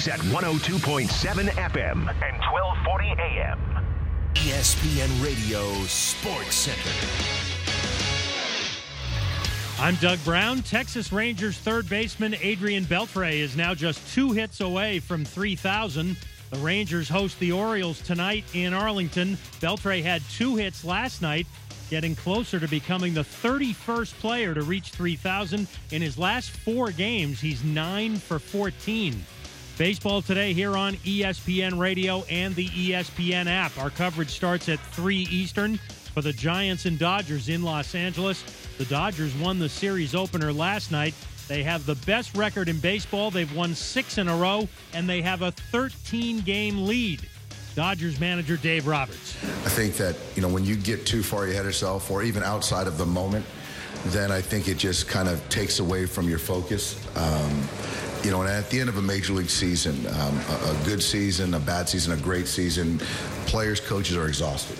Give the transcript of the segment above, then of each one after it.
He's at 102.7 FM and 1240 AM. ESPN Radio Sports Center. I'm Doug Brown. Texas Rangers third baseman Adrian Beltre is now just two hits away from 3,000. The Rangers host the Orioles tonight in Arlington. Beltre had two hits last night, getting closer to becoming the 31st player to reach 3,000. In his last four games, he's 9 for 14. Baseball today here on ESPN Radio and the ESPN app. Our coverage starts at 3 Eastern for the Giants and Dodgers in Los Angeles. The Dodgers won the series opener last night. They have the best record in baseball. They've won six in a row, and they have a 13 game lead. Dodgers manager Dave Roberts. I think that, you know, when you get too far ahead of yourself or even outside of the moment, then I think it just kind of takes away from your focus. Um, you know, and at the end of a major league season, um, a, a, good season, a bad season, a great season, players, coaches are exhausted.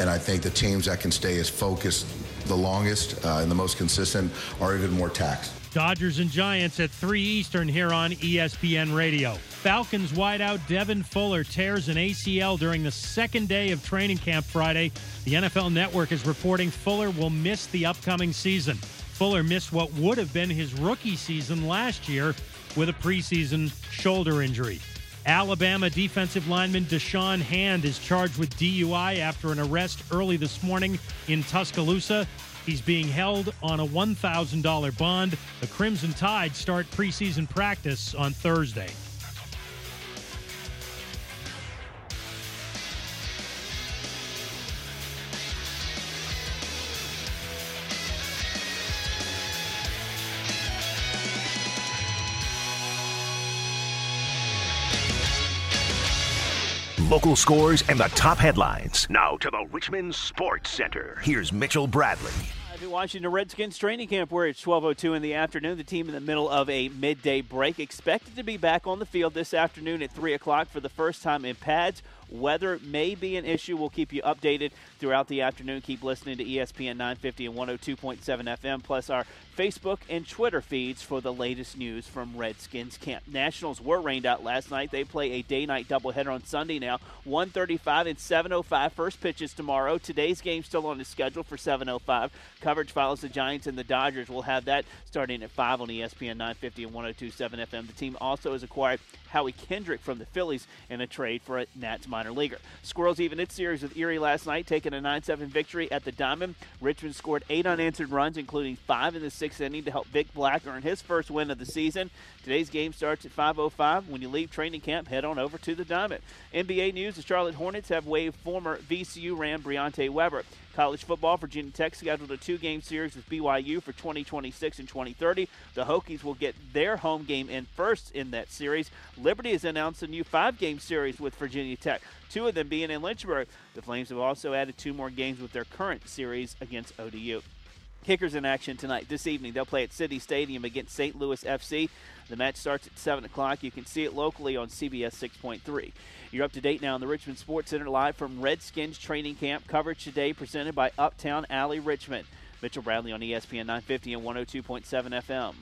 And I think the teams that can stay as focused the longest uh, and the most consistent are even more taxed. Dodgers and Giants at 3 Eastern here on ESPN Radio. Falcons wideout Devin Fuller tears an ACL during the second day of training camp Friday. The NFL Network is reporting Fuller will miss the upcoming season. Fuller missed what would have been his rookie season last year with a preseason shoulder injury. Alabama defensive lineman Da'Shawn Hand is charged with DUI after an arrest early this morning in Tuscaloosa. He's being held on a $1,000 bond. The Crimson Tide start preseason practice on Thursday. Local scores and the top headlines. Now to the Richmond Sports Center. Here's Mitchell Bradley. I've been watching the Redskins training camp where it's 12:02 in the afternoon. The team in the middle of a midday break, expected to be back on the field this afternoon at three o'clock for the first time in pads. Weather may be an issue. We'll keep you updated throughout the afternoon. Keep listening to ESPN 950 and 102.7 FM, plus our Facebook and Twitter feeds for the latest news from Redskins camp. Nationals were rained out last night. They play a day-night doubleheader on Sunday now. 135 and 705 first pitches tomorrow. Today's game still on the schedule for 705. Coverage follows the Giants and the Dodgers. We'll have that starting at 5 on ESPN 950 and 102.7 FM. The team also has acquired Howie Kendrick from the Phillies in a trade for a Nats minor leaguer. Squirrels even its series with Erie last night, taking a 9 7 victory at the Diamond. Richmond scored eight unanswered runs, including five in the sixth inning, to help Vic Black earn his first win of the season. Today's game starts at 5.05. When you leave training camp, head on over to the Diamond. NBA news the Charlotte Hornets have waived former VCU Ram Briante Weber. College football, Virginia Tech scheduled a two-game series with BYU for 2026 and 2030. The Hokies will get their home game in first in that series. Liberty has announced a new five-game series with Virginia Tech, two of them being in Lynchburg. The Flames have also added two more games with their current series against ODU. Kickers in action tonight. This evening, they'll play at City Stadium against St. Louis FC. The match starts at 7 o'clock. You can see it locally on CBS 6.3. You're up to date now in the Richmond Sports Center live from Redskins training camp. Coverage today presented by Uptown Alley Richmond. Mitchell Bradley on ESPN 950 and 102.7 FM.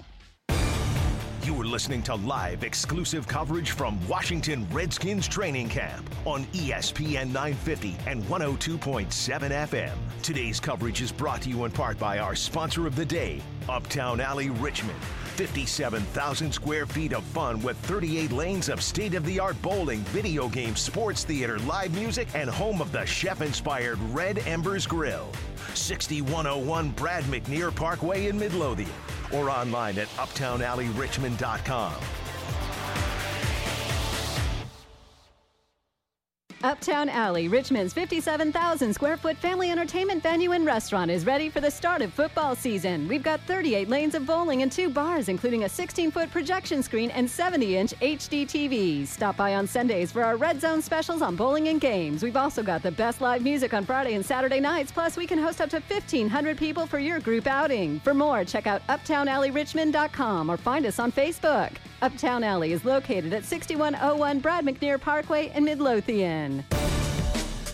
You are listening to live exclusive coverage from Washington Redskins training camp on ESPN 950 and 102.7 FM. Today's coverage is brought to you in part by our sponsor of the day, Uptown Alley Richmond. 57,000 square feet of fun with 38 lanes of state of the art bowling, video games, sports theater, live music, and home of the chef inspired Red Embers Grill. 6101 Brad McNeer Parkway in Midlothian or online at uptownalleyrichmond.com. Uptown Alley, Richmond's 57,000 square foot family entertainment venue and restaurant is ready for the start of football season. We've got 38 lanes of bowling and two bars, including a 16 foot projection screen and 70 inch HD TVs. Stop by on Sundays for our Red Zone specials on bowling and games. We've also got the best live music on Friday and Saturday nights, plus, we can host up to 1,500 people for your group outing. For more, check out uptownalleyrichmond.com or find us on Facebook. Uptown Alley is located at 6101 Brad McNeer Parkway in Midlothian.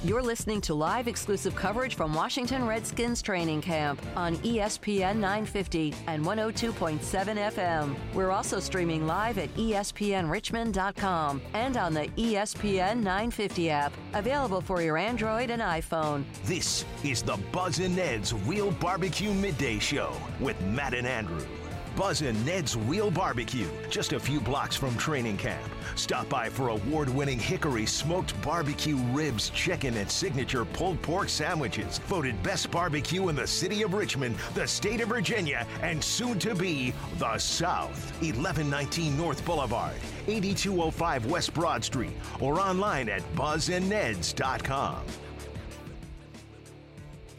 You're listening to live exclusive coverage from Washington Redskins training camp on ESPN 950 and 102.7 FM. We're also streaming live at ESPNRichmond.com and on the ESPN 950 app, available for your Android and iPhone. This is the Buz and Ned's Real Barbecue Midday Show with Matt and Andrew. Buz and Ned's Real Barbecue, just a few blocks from training camp. Stop by for award winning Hickory smoked barbecue ribs, chicken, and signature pulled pork sandwiches. Voted best barbecue in the city of Richmond, the state of Virginia, and soon to be the South. 1119 North Boulevard, 8205 West Broad Street, or online at buzandneds.com.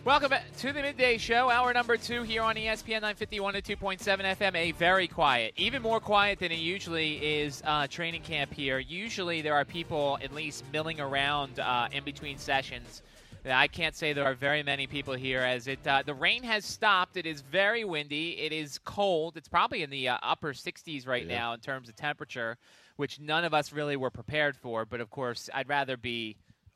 Welcome to the midday show, hour number two here on ESPN 950 102.7 FM. A very quiet, even more quiet than it usually is uh, training camp here. Usually there are people at least milling around uh, in between sessions. I can't say there are very many people here as it uh, the rain has stopped. It is very windy. It is cold. It's probably in the uh, upper 60s right yeah. now in terms of temperature, which none of us really were prepared for. But of course, I'd rather be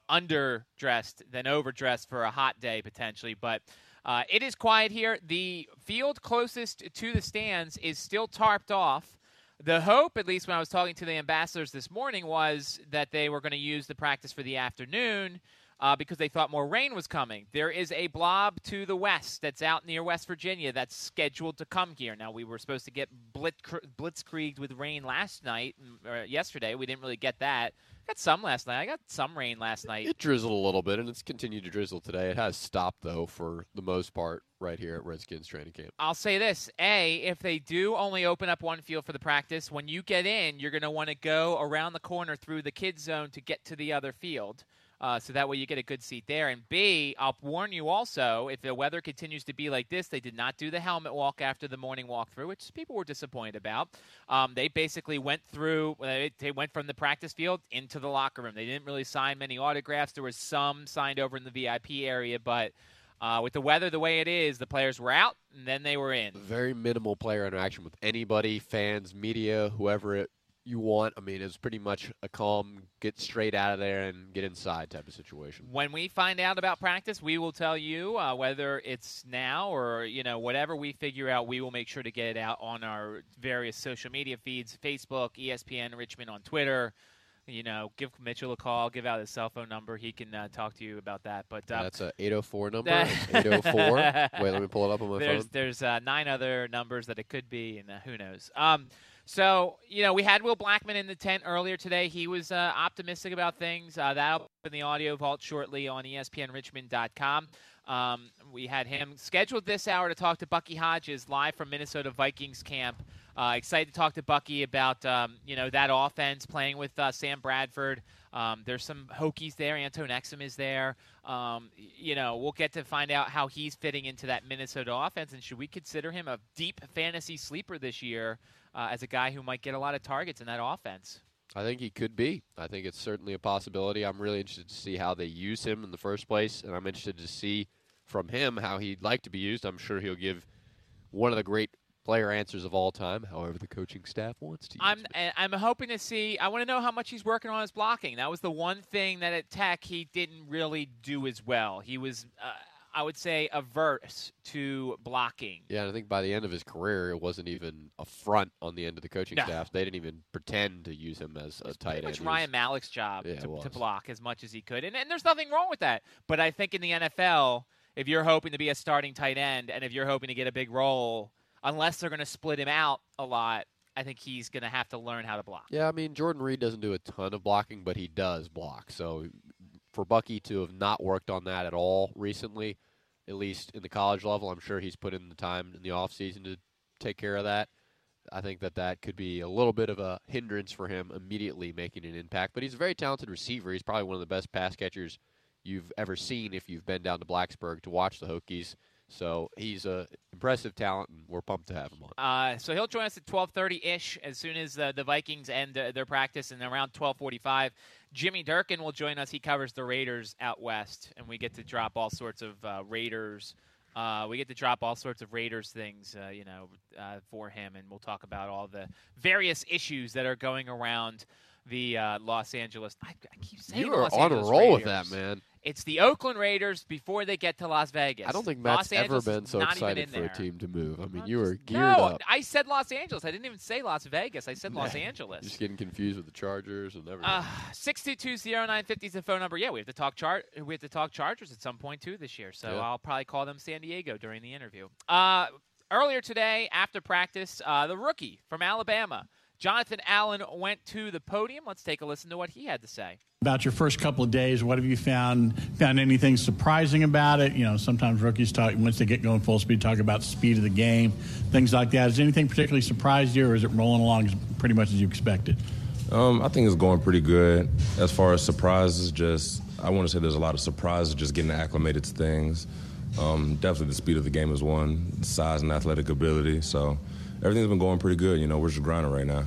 underdressed than overdressed for a hot day potentially. But uh, it is quiet here. The field closest to the stands is still tarped off. The hope, at least when I was talking to the ambassadors this morning, was that they were going to use the practice for the afternoon uh, because they thought more rain was coming. There is a blob to the west that's out near West Virginia that's scheduled to come here. Now, we were supposed to get blitz- blitzkrieged with rain last night, or yesterday. We didn't really get that got some last night. I got some rain last night. It drizzled a little bit, and it's continued to drizzle today. It has stopped though for the most part right here at Redskins training camp. I'll say this: a, if they do only open up one field for the practice, when you get in, you're going to want to go around the corner through the kids zone to get to the other field. Uh, so that way you get a good seat there. And B, I'll warn you also, if the weather continues to be like this, they did not do the helmet walk after the morning walkthrough, which people were disappointed about. Um, they basically went through, uh, they went from the practice field into the locker room. They didn't really sign many autographs. There was some signed over in the VIP area, but. Uh, with the weather the way it is, the players were out and then they were in. Very minimal player interaction with anybody, fans, media, whoever it you want. I mean, it's pretty much a calm, get straight out of there and get inside type of situation. When we find out about practice, we will tell you uh, whether it's now or you know whatever we figure out. We will make sure to get it out on our various social media feeds: Facebook, ESPN Richmond on Twitter. You know, give Mitchell a call, give out his cell phone number. He can uh, talk to you about that. But uh, that's a 804 number. 804. Wait, let me pull it up on my there's, phone. There's uh, nine other numbers that it could be, and uh, who knows. Um, so, you know, we had Will Blackman in the tent earlier today. He was uh, optimistic about things. Uh, that'll be in the audio vault shortly on ESPNRichmond.com. Um, we had him scheduled this hour to talk to Bucky Hodges live from Minnesota Vikings camp. Uh, excited to talk to Bucky about um, you know that offense playing with uh, Sam Bradford. Um, there's some Hokies there. Antone Exum is there. Um, you know, we'll get to find out how he's fitting into that Minnesota offense, and should we consider him a deep fantasy sleeper this year? Uh, as a guy who might get a lot of targets in that offense. I think he could be. I think it's certainly a possibility. I'm really interested to see how they use him in the first place, and I'm interested to see from him how he'd like to be used. I'm sure he'll give one of the great player answers of all time, however the coaching staff wants to. I'm I'm hoping to see. I want to know how much he's working on his blocking. That was the one thing that at Tech he didn't really do as well. He was. Uh, I would say, averse to blocking. Yeah, and I think by the end of his career, it wasn't even a front on the end of the coaching no. staff. They didn't even pretend to use him as a tight end. It was Ryan Malleck's job yeah, to, to, block as much as he could, and, and there's nothing wrong with that. But I think in the NFL, if you're hoping to be a starting tight end, and if you're hoping to get a big role, unless they're going to split him out a lot, I think he's going to have to learn how to block. Yeah, I mean Jordan Reed doesn't do a ton of blocking, but he does block. So for Bucky to have not worked on that at all recently, at least in the college level. I'm sure he's put in the time in the offseason to take care of that. I think that that could be a little bit of a hindrance for him immediately making an impact. But he's a very talented receiver. He's probably one of the best pass catchers you've ever seen if you've been down to Blacksburg to watch the Hokies. So he's a impressive talent, and we're pumped to have him on. Uh, so he'll join us at 12:30 ish as soon as uh, the Vikings end uh, their practice, and around 12:45, Jimmy Durkin will join us. He covers the Raiders out west, and we get to drop all sorts of uh, Raiders. Uh, we get to drop all sorts of Raiders things, uh, you know, for him, and we'll talk about all the various issues that are going around the uh, Los Angeles. I, I keep saying you are Los on a Angeles roll with that, man. It's the Oakland Raiders before they get to Las Vegas. I don't think Los Matt's ever Angeles been so excited for a team to move. I mean, you were geared No, up. I said Los Angeles. I didn't even say Las Vegas. I said Los Angeles. Just getting confused with the Chargers and everything. Uh, Six two two zero nine fifty is the phone number. Yeah, we have to talk chart. We have to talk Chargers at some point too this year. So Yeah. I'll probably call them San Diego during the interview. Uh, earlier today, after practice, uh, the rookie from Alabama, Jonathan Allen, went to the podium. Let's take a listen to what he had to say. About your first couple of days, what have you found? Found anything surprising about it? You know, sometimes rookies talk once they get going full speed, talk about the speed of the game, things like that. Has anything particularly surprised you, or is it rolling along pretty much as you expected? Um, I think it's going pretty good. As far as surprises, just I want to say there's a lot of surprises just getting acclimated to things. Um, definitely the speed of the game is one, size and athletic ability. So everything's been going pretty good. You know, we're just grinding right now.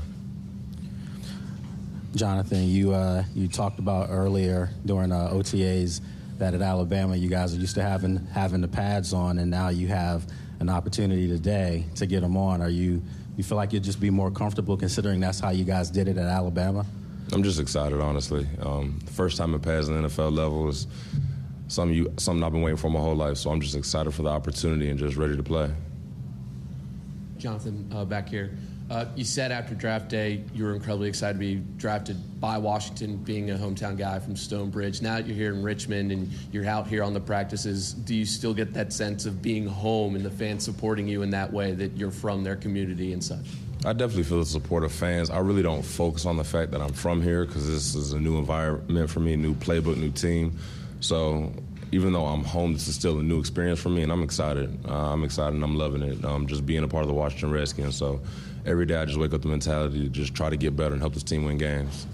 Jonathan, you uh, you talked about earlier during uh, OTAs that at Alabama you guys are used to having having the pads on, and now you have an opportunity today to get them on. Are you you feel like you'd just be more comfortable considering that's how you guys did it at Alabama? I'm just excited, honestly. Um, the first time in pads in the NFL level is something you something I've been waiting for my whole life. So I'm just excited for the opportunity and just ready to play. Jonathan, uh, back here. Uh, you said after draft day you were incredibly excited to be drafted by Washington, being a hometown guy from Stonebridge. Now that you're here in Richmond and you're out here on the practices, do you still get that sense of being home and the fans supporting you in that way that you're from their community and such? I definitely feel the support of fans. I really don't focus on the fact that I'm from here because this is a new environment for me, new playbook, new team. So even though I'm home, this is still a new experience for me, and I'm excited. Uh, I'm excited and I'm loving it. Um, just being a part of the Washington Redskins. So every day I just wake up the mentality to just try to get better and help this team win games.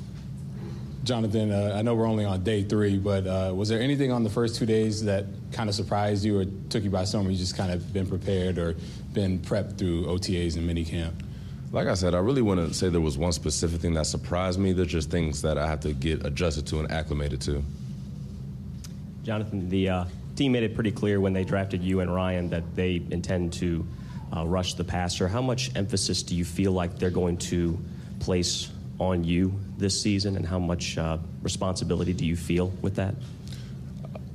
Jonathan, uh, I know we're only on day three, but uh, was there anything on the first two days that kind of surprised you or took you by storm? Or you just kind of been prepared or been prepped through OTAs and minicamp? Like I said, I really wouldn't say there was one specific thing that surprised me. There's just things that I have to get adjusted to and acclimated to. Jonathan, the uh, team made it pretty clear when they drafted you and Ryan that they intend to uh, rush the passer. How much emphasis do you feel like they're going to place on you this season, and how much uh, responsibility do you feel with that?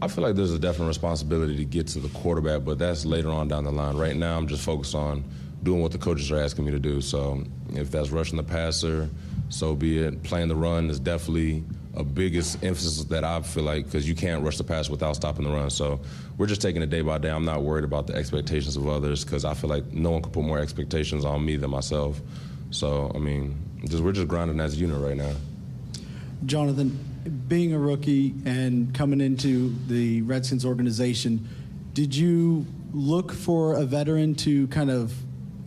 I feel like there's a definite responsibility to get to the quarterback, but that's later on down the line. Right now, I'm just focused on doing what the coaches are asking me to do. So if that's rushing the passer, so be it. Playing the run is definitely a biggest emphasis that I feel like because you can't rush the pass without stopping the run. So we're just taking it day by day. I'm not worried about the expectations of others because I feel like no one can put more expectations on me than myself. So I mean, just we're just grinding as a unit right now. Jonathan, being a rookie and coming into the Redskins organization, did you look for a veteran to kind of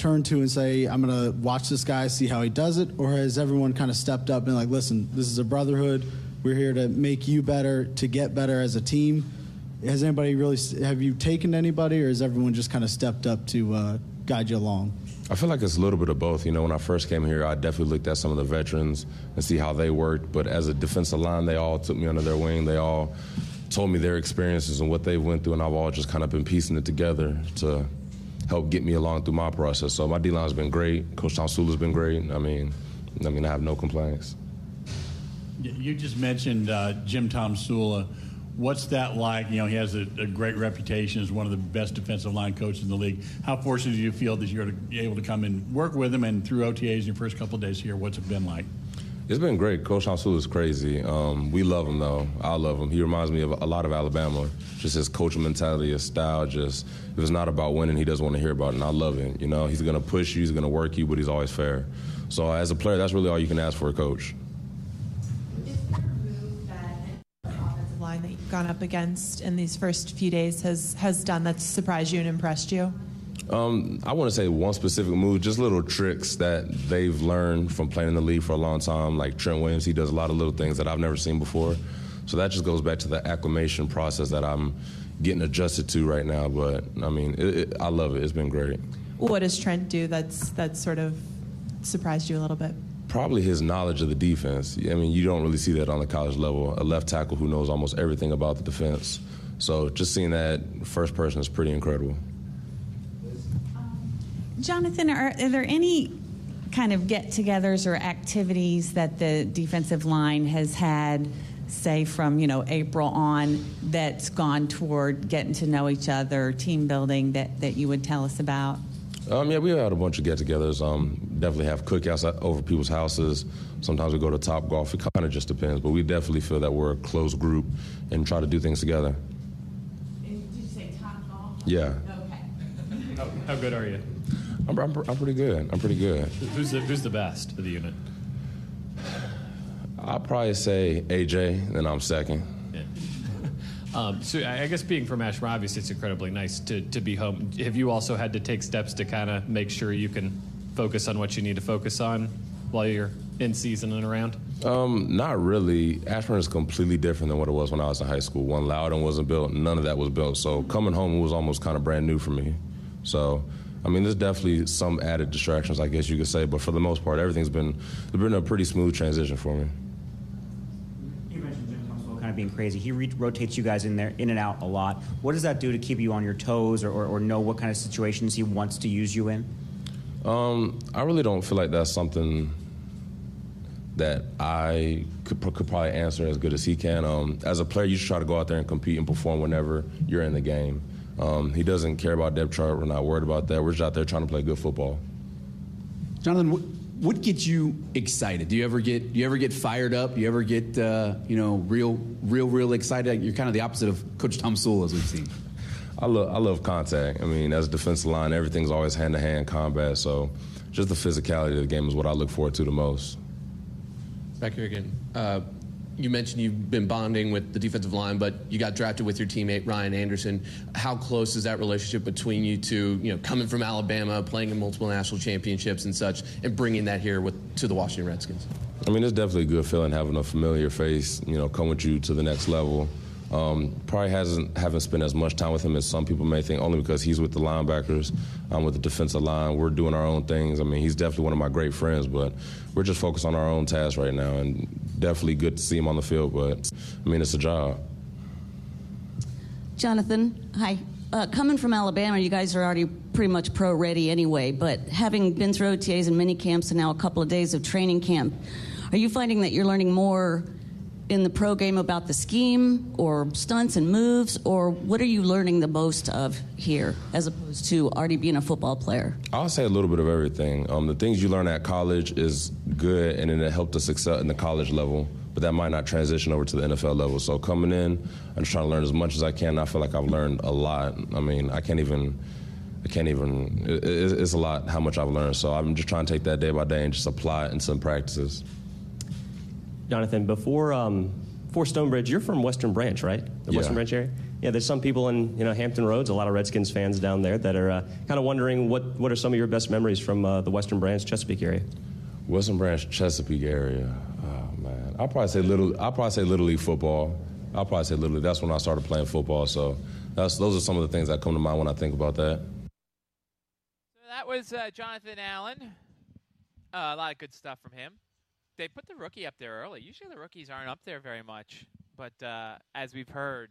turn to and say, I'm going to watch this guy, see how he does it? Or has everyone kind of stepped up and like, listen, this is a brotherhood. We're here to make you better, to get better as a team. Has anybody really, have you taken anybody or has everyone just kind of stepped up to uh, guide you along? I feel like it's a little bit of both. You know, when I first came here, I definitely looked at some of the veterans and see how they worked. But as a defensive line, they all took me under their wing. They all told me their experiences and what they went through, and I've all just kind of been piecing it together to help get me along through my process. So my D line's been great. Coach Tomsula's been great. I mean, I mean, I have no complaints. You just mentioned uh, Jim Tomsula. What's that like? You know, he has a, a, great reputation as one of the best defensive line coaches in the league. How fortunate do you feel that you're able to come and work with him and through OTAs in your first couple of days here? What's it been like? It's been great. Coach Sula is crazy. Um, we love him, though. I love him. He reminds me of a lot of Alabama. Just his coaching mentality, his style. Just if it's not about winning, he doesn't want to hear about it, and I love it. You know, he's going to push you, he's going to work you, but he's always fair. So as a player, that's really all you can ask for a coach. Is there a move that offensive line that you've gone up against in these first few days has has done that's surprised you and impressed you? Um, I want to say one specific move, just little tricks that they've learned from playing in the league for a long time. Like Trent Williams, he does a lot of little things that I've never seen before. So that just goes back to the acclimation process that I'm getting adjusted to right now. But I mean, it, it, I love it. It's been great. What does Trent do that's that's sort of surprised you a little bit? Probably his knowledge of the defense. I mean, you don't really see that on the college level. A left tackle who knows almost everything about the defense. So just seeing that first person is pretty incredible. Jonathan, are, are there any kind of get togethers or activities that the defensive line has had, say from you know April on, that's gone toward getting to know each other, team building that, that you would tell us about? Um, yeah, we had a bunch of get-togethers. Um, definitely have cookouts over people's houses. Sometimes we go to Top Golf. It kind of just depends, but we definitely feel that we're a close group and try to do things together. Did you say Top Golf? Yeah. Okay. How, how good are you? I'm, I'm, I'm pretty good. I'm pretty good. Who's the, who's the best of the unit? I'll probably say AJ, then I'm second. Um, so I guess being from Ashburn, obviously it's incredibly nice to, to be home. Have you also had to take steps to kind of make sure you can focus on what you need to focus on while you're in season and around? Um, not really. Ashburn is completely different than what it was when I was in high school. When Loudoun wasn't built, none of that was built. So coming home was almost kind of brand new for me. So, I mean, there's definitely some added distractions, I guess you could say. But for the most part, everything's been it's been a pretty smooth transition for me. You mentioned Jim Tomsula kind of being crazy. He re- rotates you guys in there, in and out a lot. What does that do to keep you on your toes, or, or, or know what kind of situations he wants to use you in? Um, I really don't feel like that's something that I could, could probably answer as good as he can. Um, as a player, you should try to go out there and compete and perform whenever you're in the game. Um, he doesn't care about depth chart. We're not worried about that. We're just out there trying to play good football. Jonathan, what, what gets you excited? Do you ever get do you ever get fired up? Do you ever get uh, you know real real real excited? You're kind of the opposite of Coach Tomsula, as we've seen. I love I love contact. I mean, as a defensive line, everything's always hand to hand combat. So, just the physicality of the game is what I look forward to the most. Back here again. Uh, you mentioned you've been bonding with the defensive line, but you got drafted with your teammate Ryan Anderson. How close is that relationship between you two? You know, coming from Alabama, playing in multiple national championships and such, and bringing that here with to the Washington Redskins. I mean, it's definitely a good feeling having a familiar face, you know, come with you to the next level. Um, probably hasn't haven't spent as much time with him as some people may think, only because he's with the linebackers, I'm with the defensive line. We're doing our own things. I mean, he's definitely one of my great friends, but we're just focused on our own tasks right now, and definitely good to see him on the field. But I mean, it's a job. Jonathan, hi. Uh, coming from Alabama, you guys are already pretty much pro ready anyway, but having been through OTAs and mini camps and now a couple of days of training camp, are you finding that you're learning more in the pro game about the scheme or stunts and moves, or what are you learning the most of here as opposed to already being a football player? I'll say a little bit of everything. Um, the things you learn at college is good, and it helped us excel in the college level, but that might not transition over to the NFL level. So coming in, I'm just trying to learn as much as I can. I feel like I've learned a lot. I mean, I can't even. I can't even. It, it's a lot how much I've learned. So I'm just trying to take that day by day and just apply it in some practices. Jonathan, before um, before Stonebridge, you're from Western Branch, right? The Yeah. Western Branch area. Yeah, there's some people in you know Hampton Roads, a lot of Redskins fans down there that are uh, kind of wondering what what are some of your best memories from uh, the Western Branch Chesapeake area. Western Branch, Chesapeake area. Oh man, I'll probably say little. I'll probably say little league football. I'll probably say little. League. That's when I started playing football. So that's those are some of the things that come to mind when I think about that. So that was uh, Jonathan Allen. Uh, a lot of good stuff from him. They put the rookie up there early. Usually the rookies aren't up there very much, but uh, as we've heard,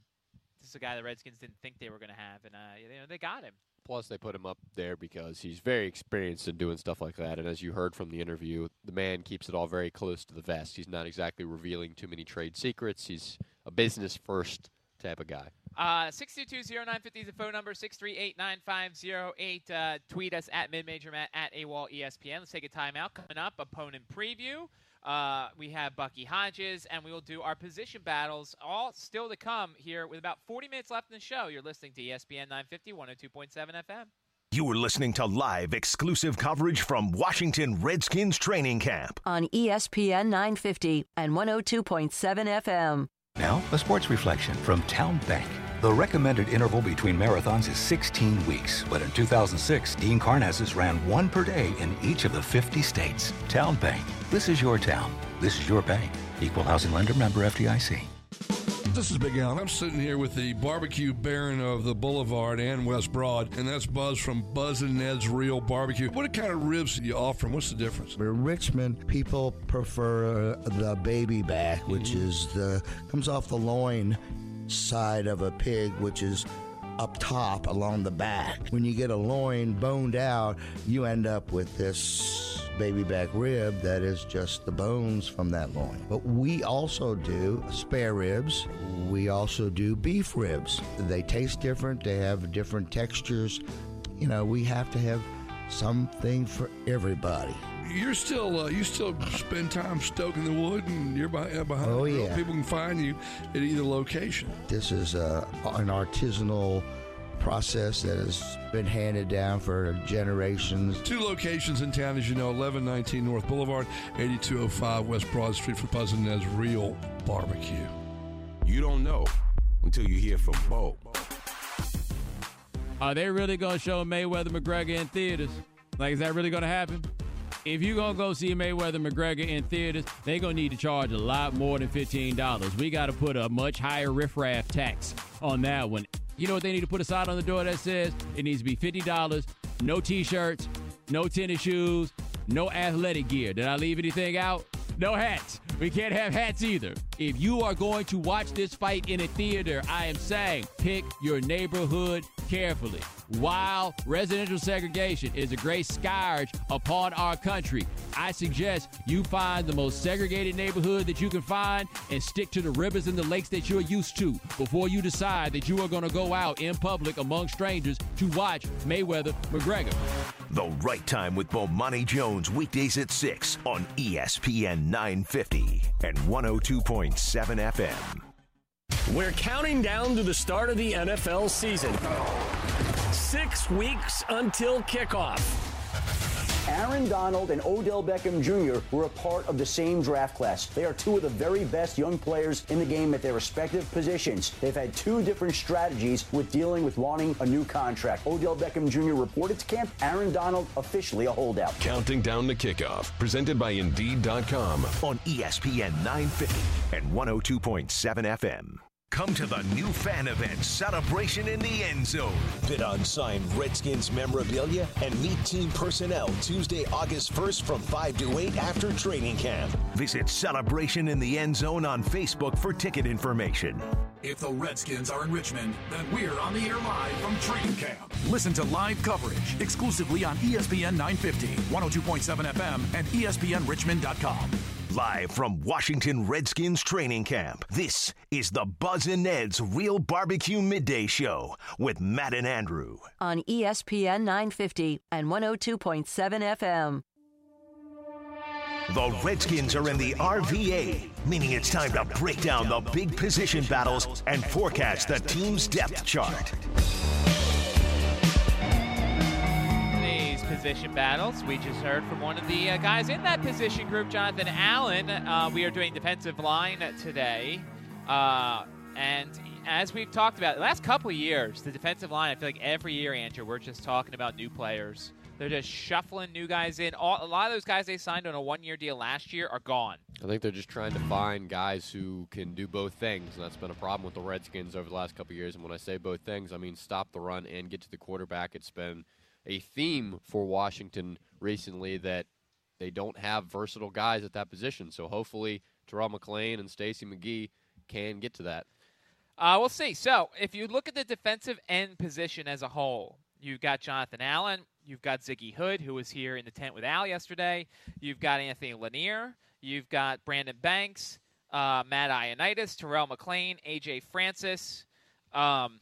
this is a guy the Redskins didn't think they were going to have, and uh, you know, they got him. Plus, they put him up there because he's very experienced in doing stuff like that. And as you heard from the interview, the man keeps it all very close to the vest. He's not exactly revealing too many trade secrets. He's a business first type of guy. Uh, 622-0950 is the phone number, 638-9508. Uh, tweet us at midmajormat at AWOL ESPN. Let's take a timeout. Coming up, opponent preview. Uh, we have Bucky Hodges, and we will do our position battles, all still to come here with about 40 minutes left in the show. You're listening to ESPN 950, 102.7 FM. You are listening to live exclusive coverage from Washington Redskins training camp. On ESPN 950 and 102.7 FM. Now, a sports reflection from Town Bank. The recommended interval between marathons is 16 weeks, but in 2006, Dean Karnazes ran one per day in each of the 50 states. Town Bank. This is your town. This is your bank. Equal housing lender member FDIC. This is Big Al. I'm sitting here with the barbecue baron of the Boulevard and West Broad, and that's Buz from Buz and Ned's Real Barbecue. What kind of ribs do you offer? and What's the difference? In Richmond, people prefer uh, the baby back, which is the comes off the loin side of a pig, which is up top along the back. When you get a loin boned out, you end up with this baby back rib that is just the bones from that loin. But we also do spare ribs. We also do beef ribs. They taste different, they have different textures. You know, we have to have something for everybody. You're still uh, you still spend time stoking the wood, and you're behind. behind Oh, the grill. yeah. People can find you at either location. This is uh, an artisanal process that has been handed down for generations. Two locations in town, as you know, 1119 North Boulevard, 8205 West Broad Street for Buz and Real Barbecue. You don't know until you hear from Bo. Are they really going to show Mayweather McGregor in theaters? Like, is that really going to happen? If you're to go see Mayweather McGregor in theaters, they're to need to charge a lot more than $15. We got to put a much higher riffraff tax on that one. You know what they need to put a sign on the door that says it needs to be $50, no t shirts, no tennis shoes, no athletic gear. Did I leave anything out? No hats. We can't have hats either. If you are going to watch this fight in a theater, I am saying pick your neighborhood carefully. While residential segregation is a great scourge upon our country, I suggest you find the most segregated neighborhood that you can find and stick to the rivers and the lakes that you're used to before you decide that you are going to go out in public among strangers to watch Mayweather McGregor. The right time with Bomani Jones weekdays at 6 on ESPN 950 and 102.7 FM. We're counting down to the start of the NFL season. Six weeks until kickoff. Aaron Donald and Odell Beckham Jr. were a part of the same draft class. They are two of the very best young players in the game at their respective positions. They've had two different strategies with dealing with wanting a new contract. Odell Beckham Jr. reported to camp, Aaron Donald officially a holdout. Counting down to kickoff, presented by Indeed.com. On ESPN 950 and 102.7 FM. Come to the new fan event, Celebration in the End Zone. Bid on signed Redskins memorabilia and meet team personnel Tuesday, August 1st from 5 to 8 after training camp. Visit Celebration in the End Zone on Facebook for ticket information. If the Redskins are in Richmond, then we're on the air live from training camp. Listen to live coverage exclusively on ESPN 950, 102.7 FM, and ESPNRichmond.com. Live from Washington Redskins training camp, this is the Buz and Ned's Real Barbecue Midday Show with Matt and Andrew. on ESPN 950 and 102.7 FM. The Redskins are in the RVA, meaning it's time to break down the big position battles and forecast the team's depth chart. Position battles. We just heard from one of the uh, guys in that position group, Jonathan Allen. Uh, we are doing defensive line today. Uh, and as we've talked about the last couple of years, the defensive line, I feel like every year, Andrew, we're just talking about new players. They're just shuffling new guys in. All, a lot of those guys they signed on a one year deal last year are gone. I think they're just trying to find guys who can do both things, and that's been a problem with the Redskins over the last couple years. And when I say both things, I mean stop the run and get to the quarterback. It's been a theme for Washington recently that they don't have versatile guys at that position. So hopefully Terrell McClain and Stacy McGee can get to that. Uh, we'll see. So, if you look at the defensive end position as a whole, you've got Jonathan Allen, you've got Ziggy Hood, who was here in the tent with Al yesterday, you've got Anthony Lanier, you've got Brandon Banks, uh, Matt Ioannidis, Terrell McClain, AJ Francis. Um,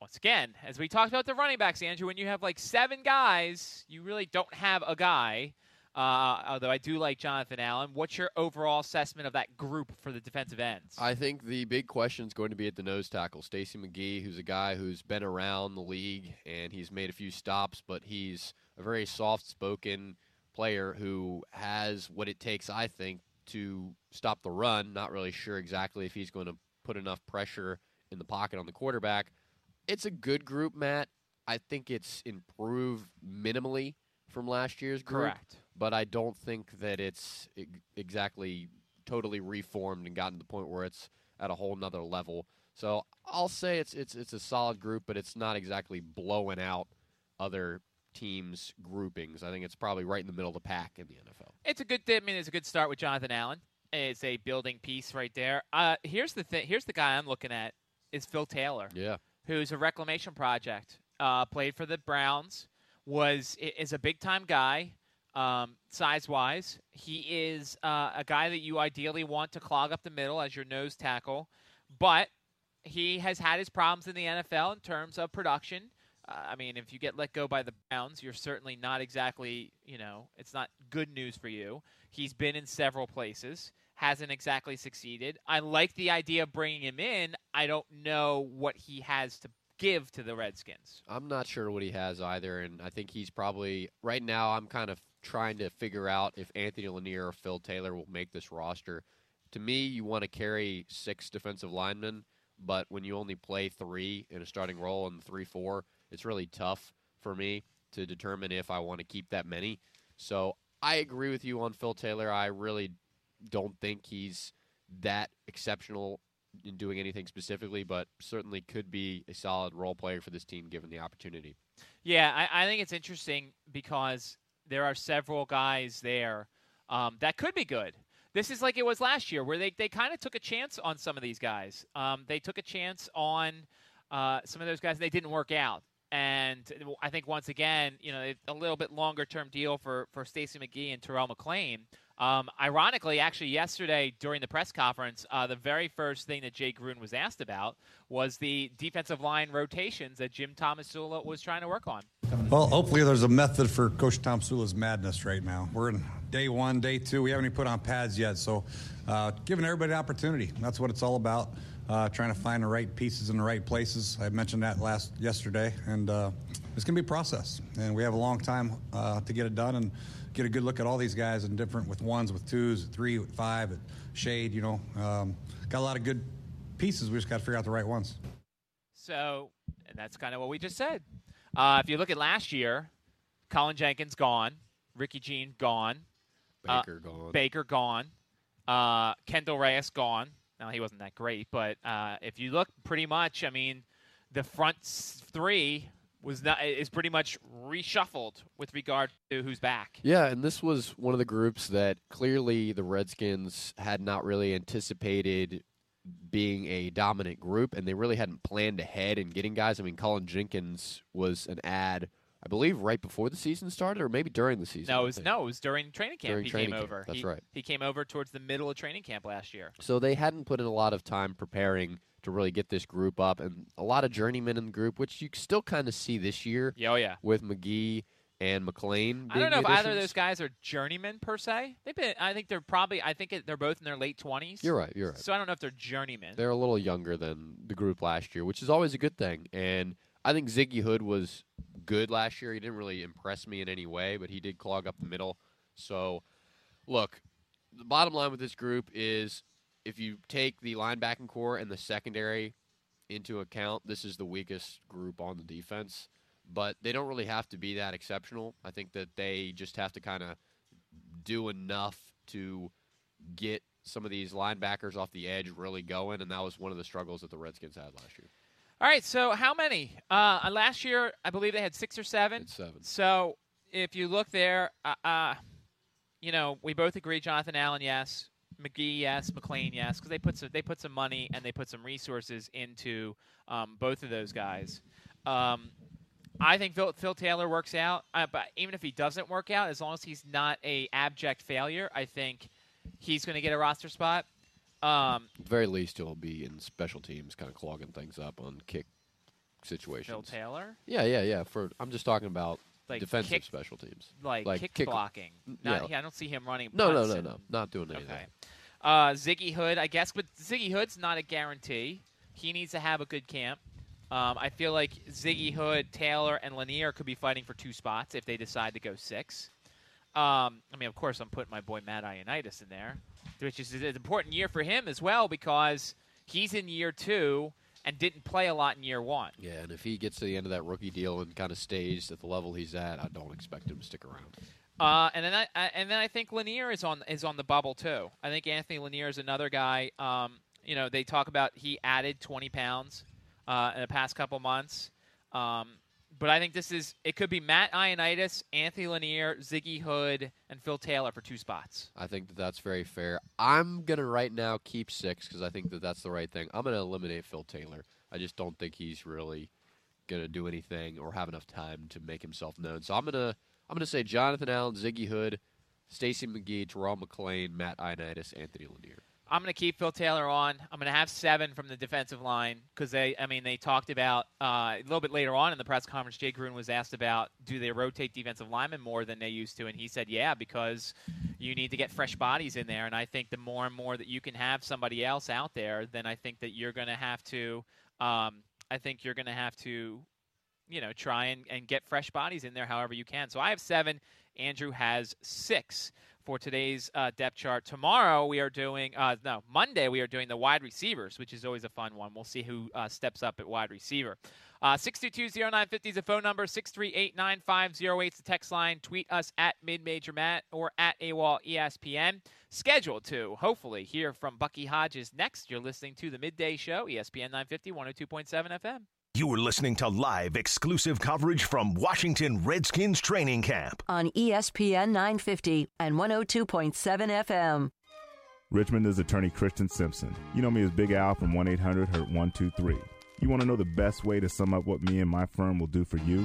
once again, as we talked about the running backs, Andrew, when you have like seven guys, you really don't have a guy. Uh, although I do like Jonathan Allen. What's your overall assessment of that group for the defensive ends? I think the big question is going to be at the nose tackle. Stacy McGee, who's a guy who's been around the league and he's made a few stops, but he's a very soft spoken player who has what it takes, I think, to stop the run. Not really sure exactly if he's going to put enough pressure in the pocket on the quarterback. It's a good group, Matt. I think it's improved minimally from last year's group. Correct. But I don't think that it's exactly totally reformed and gotten to the point where it's at a whole nother level. So I'll say it's it's it's a solid group, but it's not exactly blowing out other teams' groupings. I think it's probably right in the middle of the pack in the NFL. It's a good. I mean, it's a good start with Jonathan Allen. It's a building piece right there. Uh, here's the thing. Here's the guy I'm looking at is Phil Taylor. Yeah. Who's a reclamation project. Uh, played for the Browns. Was is a big time guy. um, size wise. He is uh, a guy that you ideally want to clog up the middle as your nose tackle, but he has had his problems in the NFL in terms of production. Uh, I mean, if you get let go by the Browns, you're certainly not exactly, you know, it's not good news for you. He's been in several places, hasn't exactly succeeded. I like the idea of bringing him in. I don't know what he has to give to the Redskins. I'm not sure what he has either, and I think he's probably right now. I'm kind of trying to figure out if Anthony Lanier or Phil Taylor will make this roster. To me, you want to carry six defensive linemen, but when you only play three in a starting role and three four, it's really tough for me to determine if I want to keep that many. So I agree with you on Phil Taylor. I really don't think he's that exceptional in doing anything specifically, but certainly could be a solid role player for this team given the opportunity. Yeah, I, I think it's interesting because there are several guys there um, that could be good. This is like it was last year, where they, they kind of took a chance on some of these guys. Um, they took a chance on uh, some of those guys. And they didn't work out, and I think once again, you know, a little bit longer term deal for for Stacy McGee and Terrell McClain. Um, ironically, actually, yesterday during the press conference, uh, the very first thing that Jay Gruden was asked about was the defensive line rotations that Jim Tomsula was trying to work on. Well, hopefully, there's a method for Coach Tomsula's madness right now. We're in day one, day two. We haven't even put on pads yet, so uh, giving everybody an opportunity. That's what it's all about. Uh, trying to find the right pieces in the right places. I mentioned that last yesterday, and uh, it's going to be a process, and we have a long time uh, to get it done. And get a good look at all these guys and different with ones, with twos, with three, with five, with shade. You know, um, got a lot of good pieces. We just got to figure out the right ones. So, and that's kind of what we just said. Uh, if you look at last year, Cullen Jenkins gone, Ricky Jean gone, Baker uh, gone, Baker gone, uh, Kendall Reyes gone. Now he wasn't that great, but uh, if you look, pretty much, I mean, the front three was not is pretty much reshuffled with regard to who's back. Yeah, and this was one of the groups that clearly the Redskins had not really anticipated being a dominant group, and they really hadn't planned ahead in getting guys. I mean, Cullen Jenkins was an ad, I believe, right before the season started, or maybe during the season. No, it was no, it was during training camp. During he training came camp, over. that's he, right. He came over towards the middle of training camp last year. So they hadn't put in a lot of time preparing to really get this group up, and a lot of journeymen in the group, which you still kind of see this year. Yeah, oh yeah, with McGee and McClain. I don't know if either of those guys are journeymen per se. They've been. I think they're probably. I think it, they're both in their late twenties. You're right. You're right. So I don't know if they're journeymen. They're a little younger than the group last year, which is always a good thing. And I think Ziggy Hood was good last year. He didn't really impress me in any way, but he did clog up the middle. So, look, the bottom line with this group is if you take the linebacking core and the secondary into account, this is the weakest group on the defense. But they don't really have to be that exceptional. I think that they just have to kind of do enough to get some of these linebackers off the edge really going, and that was one of the struggles that the Redskins had last year. All right, so how many? Uh, last year, I believe they had six or seven. seven. So if you look there, uh, uh, you know, we both agree Jonathan Allen, yes. McGee, yes. McClain, yes. Because they put some, they put some money and they put some resources into um, both of those guys. Um, I think Phil, Phil Taylor works out, uh, but even if he doesn't work out, as long as he's not a abject failure, I think he's going to get a roster spot. Um, At the very least, he'll be in special teams, kind of clogging things up on kick situations. Phil Taylor, Yeah, yeah, yeah. For I'm just talking about Like defensive kick- special teams, like, kick, blocking. Not, I don't see him running. No, no, no, and- no, not doing anything. Okay. Uh, Ziggy Hood, I guess, but Ziggy Hood's not a guarantee. He needs to have a good camp. Um, I feel like Ziggy Hood, Taylor, and Lanier could be fighting for two spots if they decide to go six. Um, I mean, of course, I'm putting my boy Matt Ioannidis in there, which is an important year for him as well because he's in year two and didn't play a lot in year one. Yeah, and if he gets to the end of that rookie deal and kind of stays at the level he's at, I don't expect him to stick around. Uh, and then I, I and then I think Lanier is on is on the bubble too. I think Anthony Lanier is another guy. Um, you know, they talk about he added 20 pounds uh, in the past couple months. Um, but I think this is it could be Matt Ioannidis, Anthony Lanier, Ziggy Hood, and Phil Taylor for two spots. I think that that's very fair. I'm gonna right now keep six because I think that that's the right thing. I'm gonna eliminate Phil Taylor. I just don't think he's really gonna do anything or have enough time to make himself known. So I'm gonna I'm to say Jonathan Allen, Ziggy Hood, Stacy McGee, Terrell McClain, Matt Ioannidis, Anthony Lanier. I'm going to keep Phil Taylor on. I'm going to have seven from the defensive line because they, I mean, they talked about uh, a little bit later on in the press conference. Jay Gruden was asked about do they rotate defensive linemen more than they used to, and he said, yeah, because you need to get fresh bodies in there. And I think the more and more that you can have somebody else out there, then I think that you're going to have to, um, I think you're going to have to, you know, try and, and get fresh bodies in there however you can. So I have seven. Andrew has six for today's uh, depth chart. Tomorrow we are doing, uh, no, Monday we are doing the wide receivers, which is always a fun one. We'll see who uh, steps up at wide receiver. Uh, 622-0950 is the phone number. 638-9508 is the text line. Tweet us at MidMajorMatt or at AWOL ESPN. Scheduled to, hopefully, hear from Bucky Hodges next. You're listening to the Midday Show, ESPN 950, 102.7 FM. You are listening to live exclusive coverage from Washington Redskins training camp. on ESPN 950 and 102.7 FM. Richmond is attorney Christian Simpson. You know me as Big Al from 1 800 Hurt 123. You want to know the best way to sum up what me and my firm will do for you?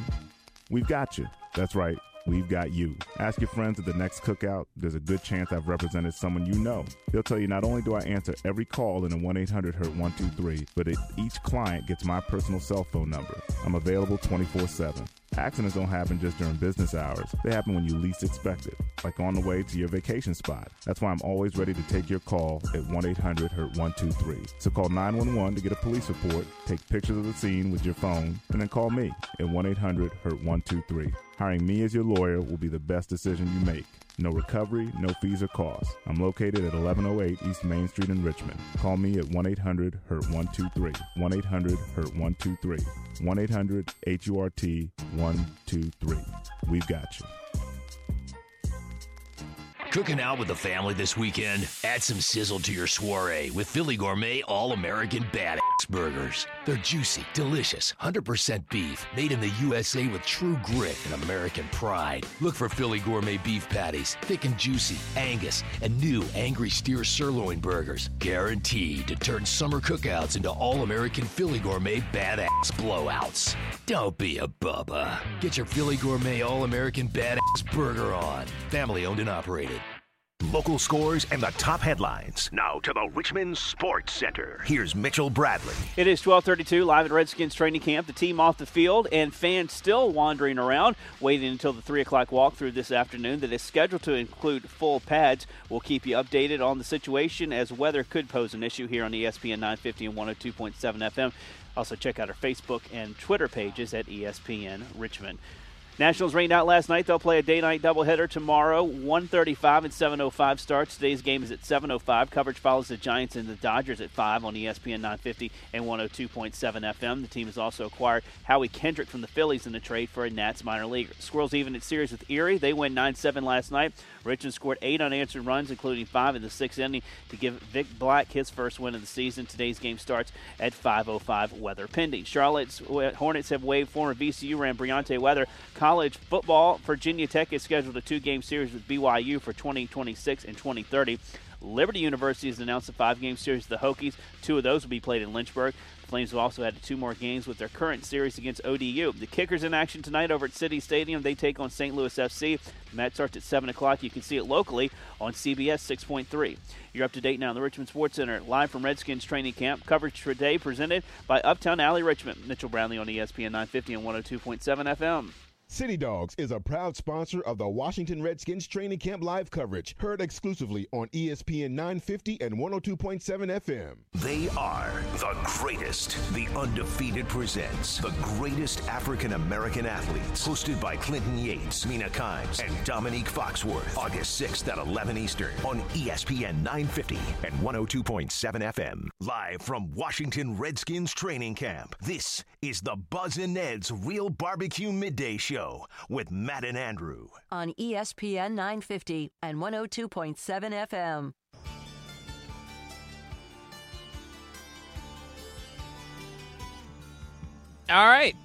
We've got you. That's right. We've got you. Ask your friends at the next cookout. There's a good chance I've represented someone you know. They'll tell you not only do I answer every call in a 1 800 Hurt 123, but it, each client gets my personal cell phone number. I'm available 24 7. Accidents don't happen just during business hours. They happen when you least expect it, like on the way to your vacation spot. That's why I'm always ready to take your call at 1 800 Hurt 123. So call 911 to get a police report, take pictures of the scene with your phone, and then call me at 1 800 Hurt 123. Hiring me as your lawyer will be the best decision you make. No recovery, no fees or costs. I'm located at 1108 East Main Street in Richmond. Call me at 1 800 Hurt 123. 1 800 Hurt 123. 1 800 H U R T 123. We've got you. Cooking out with the family this weekend? Add some sizzle to your soiree with Philly Gourmet All American Badass Burgers. They're juicy, delicious, 100% beef, made in the USA with true grit and American pride. Look for Philly Gourmet beef patties, thick and juicy, Angus, and new Angry Steer Sirloin Burgers. Guaranteed to turn summer cookouts into All American Philly Gourmet Badass Blowouts. Don't be a bubba. Get your Philly Gourmet All American Badass Burger on. Family owned and operated. Local scores and the top headlines. Now to the Richmond Sports Center. Here's Mitchell Bradley. It is 12:32 live at Redskins training camp. The team off the field and fans still wandering around, waiting until the three o'clock walkthrough this afternoon that is scheduled to include full pads. We'll keep you updated on the situation as weather could pose an issue here on ESPN 950 and 102.7 FM. Also check out our Facebook and Twitter pages at ESPN Richmond. Nationals rained out last night. They'll play a day-night doubleheader tomorrow. 1:35 and 7:05 starts. Today's game is at 7:05. Coverage follows the Giants and the Dodgers at 5 on ESPN 950 and 102.7 FM. The team has also acquired Howie Kendrick from the Phillies in the trade for a Nats minor leaguer. Squirrels even at series with Erie. They win 9-7 last night. Richmond scored eight unanswered runs, including five in the sixth inning, to give Vic Black his first win of the season. Today's game starts at 5:05. Weather pending. Charlotte's Hornets have waived former VCU ram Briante Weber. College football, Virginia Tech is scheduled a two-game series with BYU for 2026 and 2030. Liberty University has announced a five-game series with the Hokies. Two of those will be played in Lynchburg. The Flames have also had two more games with their current series against ODU. The Kickers in action tonight over at City Stadium. They take on St. Louis FC. The match starts at 7 o'clock. You can see it locally on CBS 6.3. You're up to date now in the Richmond Sports Center, live from Redskins training camp. Coverage today presented by Uptown Alley Richmond. Mitchell Brownlee on ESPN 950 and 102.7 FM. City Dogs is a proud sponsor of the Washington Redskins training camp live coverage, heard exclusively on ESPN 950 and 102.7 FM. They are the greatest. The Undefeated presents the greatest African American athletes. Hosted by Clinton Yates, Mina Kimes, and Dominique Foxworth. August 6th at 11 Eastern on ESPN 950 and 102.7 FM. Live from Washington Redskins training camp. This is the Buz and Ned's Real Barbecue Midday Show with Matt and Andrew. on ESPN 950 and 102.7 FM. All right.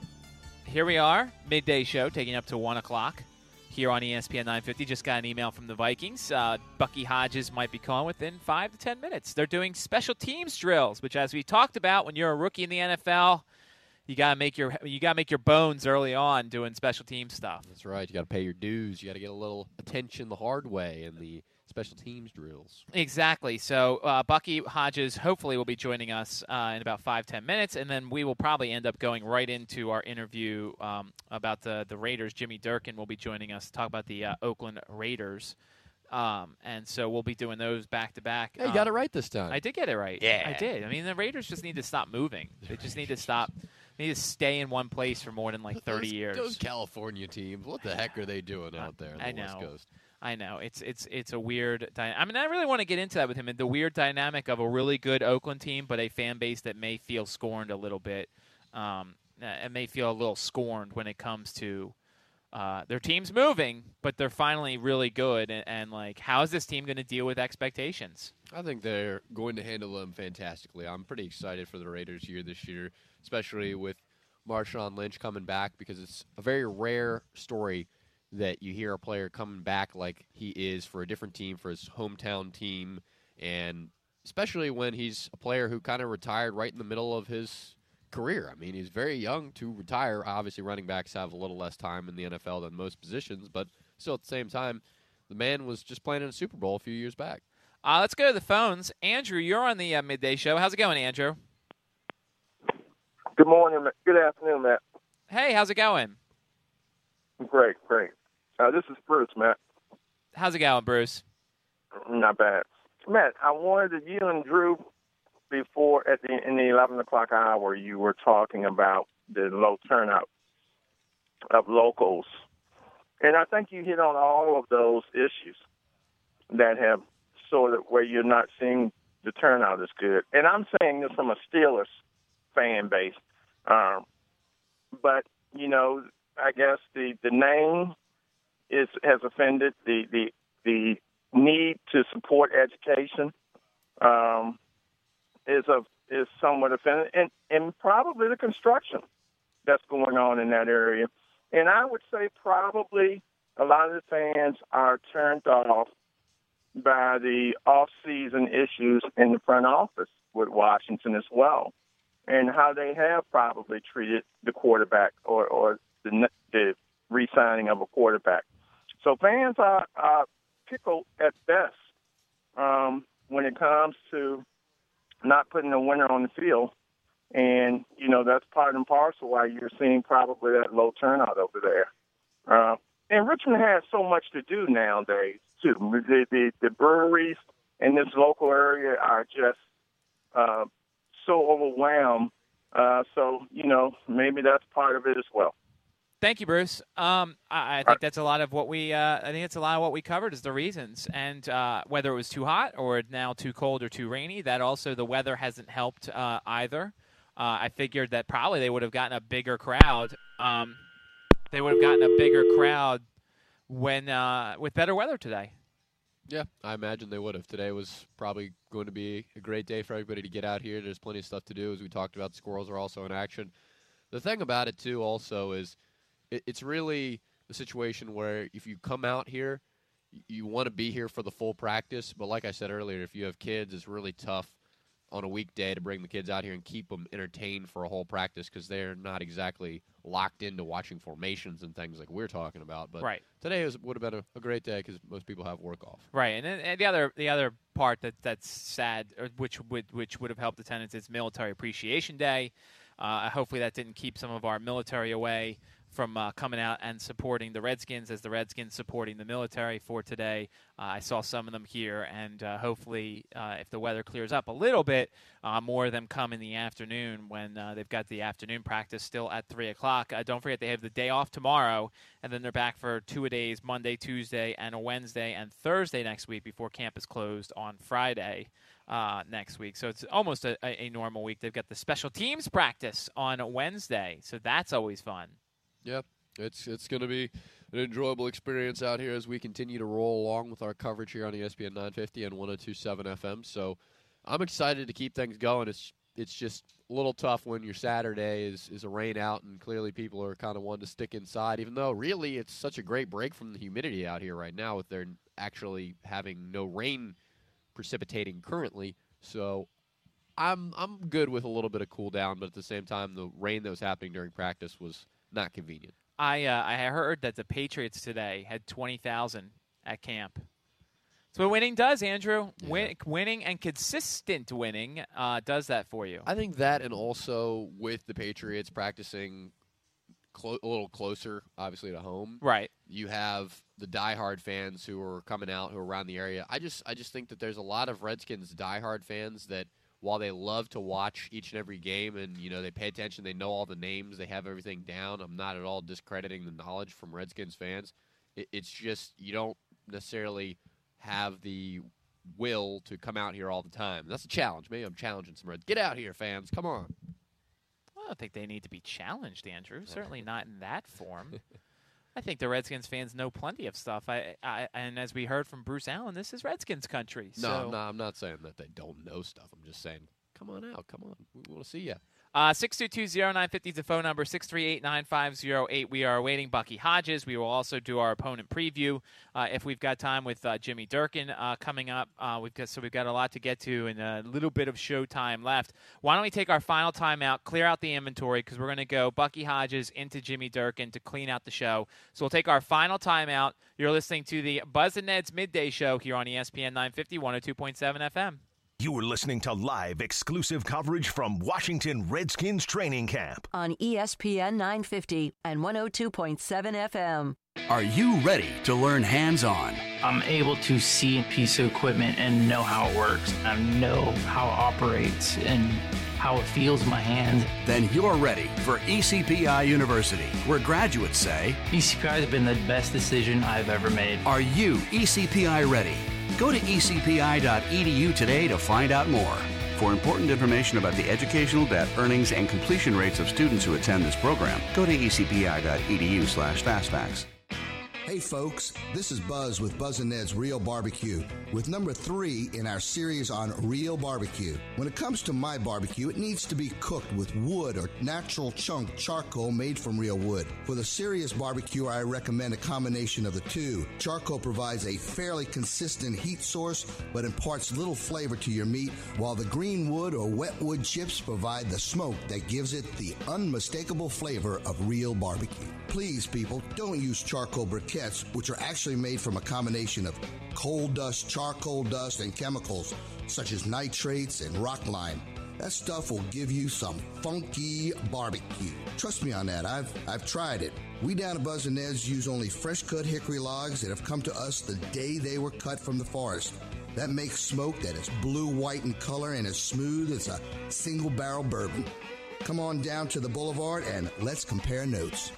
Here we are, midday show, taking up to 1 o'clock here on ESPN 950. Just got an email from the Vikings. Uh, Bucky Hodges might be calling within 5 to 10 minutes. They're doing special teams drills, which, as we talked about, when you're a rookie in the NFL, you gotta make your you gotta make your bones early on doing special team stuff. That's right. You got to pay your dues. You got to get a little attention the hard way in the special teams drills. Exactly. So uh, Bucky Hodges hopefully will be joining us uh, in about five ten minutes, and then we will probably end up going right into our interview um, about the the Raiders. Jimmy Durkin will be joining us to talk about the uh, Oakland Raiders. Um, and so we'll be doing those back to back. Hey, you Um, got it right this time. I did get it right. Yeah. I did. I mean, the Raiders just need to stop moving. They just need to stop. Need to stay in one place for more than like thirty Those- years. Those California teams, what the heck are they doing out there on the I West know. Coast? I know it's it's it's a weird. Dy- I mean, I really want to get into that with him and the weird dynamic of a really good Oakland team, but a fan base that may feel scorned a little bit. Um, uh, and may feel a little scorned when it comes to uh, their team's moving, but they're finally really good. And, and like, how is this team going to deal with expectations? I think they're going to handle them fantastically. I'm pretty excited for the Raiders here this year, especially with Marshawn Lynch coming back because it's a very rare story that you hear a player coming back like he is for a different team, for his hometown team, and especially when he's a player who kind of retired right in the middle of his career. I mean, he's very young to retire. Obviously, running backs have a little less time in the NFL than most positions, but still at the same time, the man was just playing in a Super Bowl a few years back. Uh, let's go to the phones. Andrew, you're on the uh, midday show. How's it going, Andrew? Good morning. Ma- Good afternoon, Matt. Hey, how's it going? Great, great. Uh, this is Bruce, Matt. How's it going, Bruce? Not bad. Matt, I wanted to, you and Drew before at the in the eleven o'clock hour you were talking about the low turnout of locals. And I think you hit on all of those issues that have sort of where you're not seeing the turnout as good. And I'm saying this from a Steelers fan base. Um, but you know, I guess the the name is has offended the the the need to support education um, is of is somewhat offended, and and probably the construction that's going on in that area. And I would say probably a lot of the fans are turned off by the off-season issues in the front office with Washington as well, and how they have probably treated the quarterback or or the the re-signing of a quarterback. So fans are, are pickled at best um, when it comes to not putting a winner on the field. And, you know, that's part and parcel why you're seeing probably that low turnout over there. Uh, and Richmond has so much to do nowadays, too. The, the, the breweries in this local area are just uh, so overwhelmed. Uh, so, you know, maybe that's part of it as well. Thank you, Bruce. Um, I, I think that's a lot of what we. Uh, I think it's a lot of what we covered is the reasons, and uh, whether it was too hot or now too cold or too rainy. That also the weather hasn't helped uh, either. Uh, I figured that probably they would have gotten a bigger crowd. Um, they would have gotten a bigger crowd when uh, with better weather today. Yeah, I imagine they would have. Today was probably going to be a great day for everybody to get out here. There's plenty of stuff to do, as we talked about. The squirrels are also in action. The thing about it too, also, is it, it's really the situation where if you come out here, you want to be here for the full practice. But like I said earlier, if you have kids, it's really tough on a weekday to bring the kids out here and keep them entertained for a whole practice because they're not exactly locked into watching formations and things like we're talking about. But Right. today was, would have been a, a great day because most people have work off. Right, and, then- and the other the other part that that's sad, or which would which would have helped attendance is Military Appreciation Day. Uh, hopefully, that didn't keep some of our military away from uh, coming out and supporting the Redskins as the Redskins supporting the military for today. Uh, I saw some of them here, and uh, hopefully, uh, if the weather clears up a little bit, uh, more of them come in the afternoon when uh, they've got the afternoon practice still at three o'clock. Don't forget they have the day off tomorrow, and then they're back for two a days Monday, Tuesday, and a Wednesday and Thursday next week before camp is closed on Friday uh, next week. So it's almost a, a normal week. They've got the special teams practice on Wednesday, so that's always fun. Yep, it's it's going to be an enjoyable experience out here as we continue to roll along with our coverage here on ESPN 950 and 102.7 FM. So I'm excited to keep things going. It's it's just a little tough when your Saturday is is a rain out and clearly people are kind of wanting to stick inside. Even though really it's such a great break from the humidity out here right now with there actually having no rain precipitating currently. So I'm I'm good with a little bit of cool down, but at the same time, the rain that was happening during practice was not convenient. I uh, I heard that the Patriots today had twenty thousand at camp. So what winning does, Andrew. Win, winning and consistent winning uh, does that for you. I think that, and also with the Patriots practicing clo- a little closer, obviously to home. Right. You have the diehard fans who are coming out, who are around the area. I just, I just think that there's a lot of Redskins diehard fans that, while they love to watch each and every game, and you know they pay attention, they know all the names, they have everything down. I'm not at all discrediting the knowledge from Redskins fans. It, it's just you don't necessarily have the will to come out here all the time. That's a challenge. Maybe I'm challenging some Reds. Get out here, fans. Come on. I don't think they need to be challenged, Andrew. Certainly not in that form. I think the Redskins fans know plenty of stuff. I, I and as we heard from Bruce Allen, this is Redskins country. No, so. I'm not, I'm not saying that they don't know stuff. I'm just saying, come on out. Come on. We want to see you. Uh, 622-0950 is the phone number, 638-9508. We are awaiting Bucky Hodges. We will also do our opponent preview uh, if we've got time with uh, Jimmy Durkin uh, coming up. Uh, we've got, so we've got a lot to get to and a little bit of show time left. Why don't we take our final timeout, clear out the inventory, because we're going to go Bucky Hodges into Jimmy Durkin to clean out the show. So we'll take our final timeout. You're listening to the Buz and Ned's Midday Show here on ESPN 950, 102.7 FM. You are listening to live exclusive coverage from Washington Redskins training camp. On ESPN 950 and 102.7 FM. Are you ready to learn hands on? I'm able to see a piece of equipment and know how it works. I know how it operates and how it feels in my hand. Then you're ready for ECPI University, where graduates say, ECPI has been the best decision I've ever made. Are you ECPI ready? Go to ecpi.edu today to find out more. For important information about the educational debt, earnings, and completion rates of students who attend this program, go to ecpi.edu slash fastfacts. Hey folks, this is Buz with Buz and Ned's Real Barbecue with number three in our series on real barbecue. When it comes to my barbecue, it needs to be cooked with wood or natural chunk charcoal made from real wood. For the serious barbecue, I recommend a combination of the two. Charcoal provides a fairly consistent heat source but imparts little flavor to your meat, while the green wood or wet wood chips provide the smoke that gives it the unmistakable flavor of real barbecue. Please, people, don't use charcoal briquettes, which are actually made from a combination of coal dust, charcoal dust, and chemicals such as nitrates and rock lime. That stuff will give you some funky barbecue. Trust me on that. I've I've tried it. We down at Buz and Ned's use only fresh cut hickory logs that have come to us the day they were cut from the forest. That makes smoke that is blue white in color and as smooth as a single barrel bourbon. Come on down to the boulevard and let's compare notes.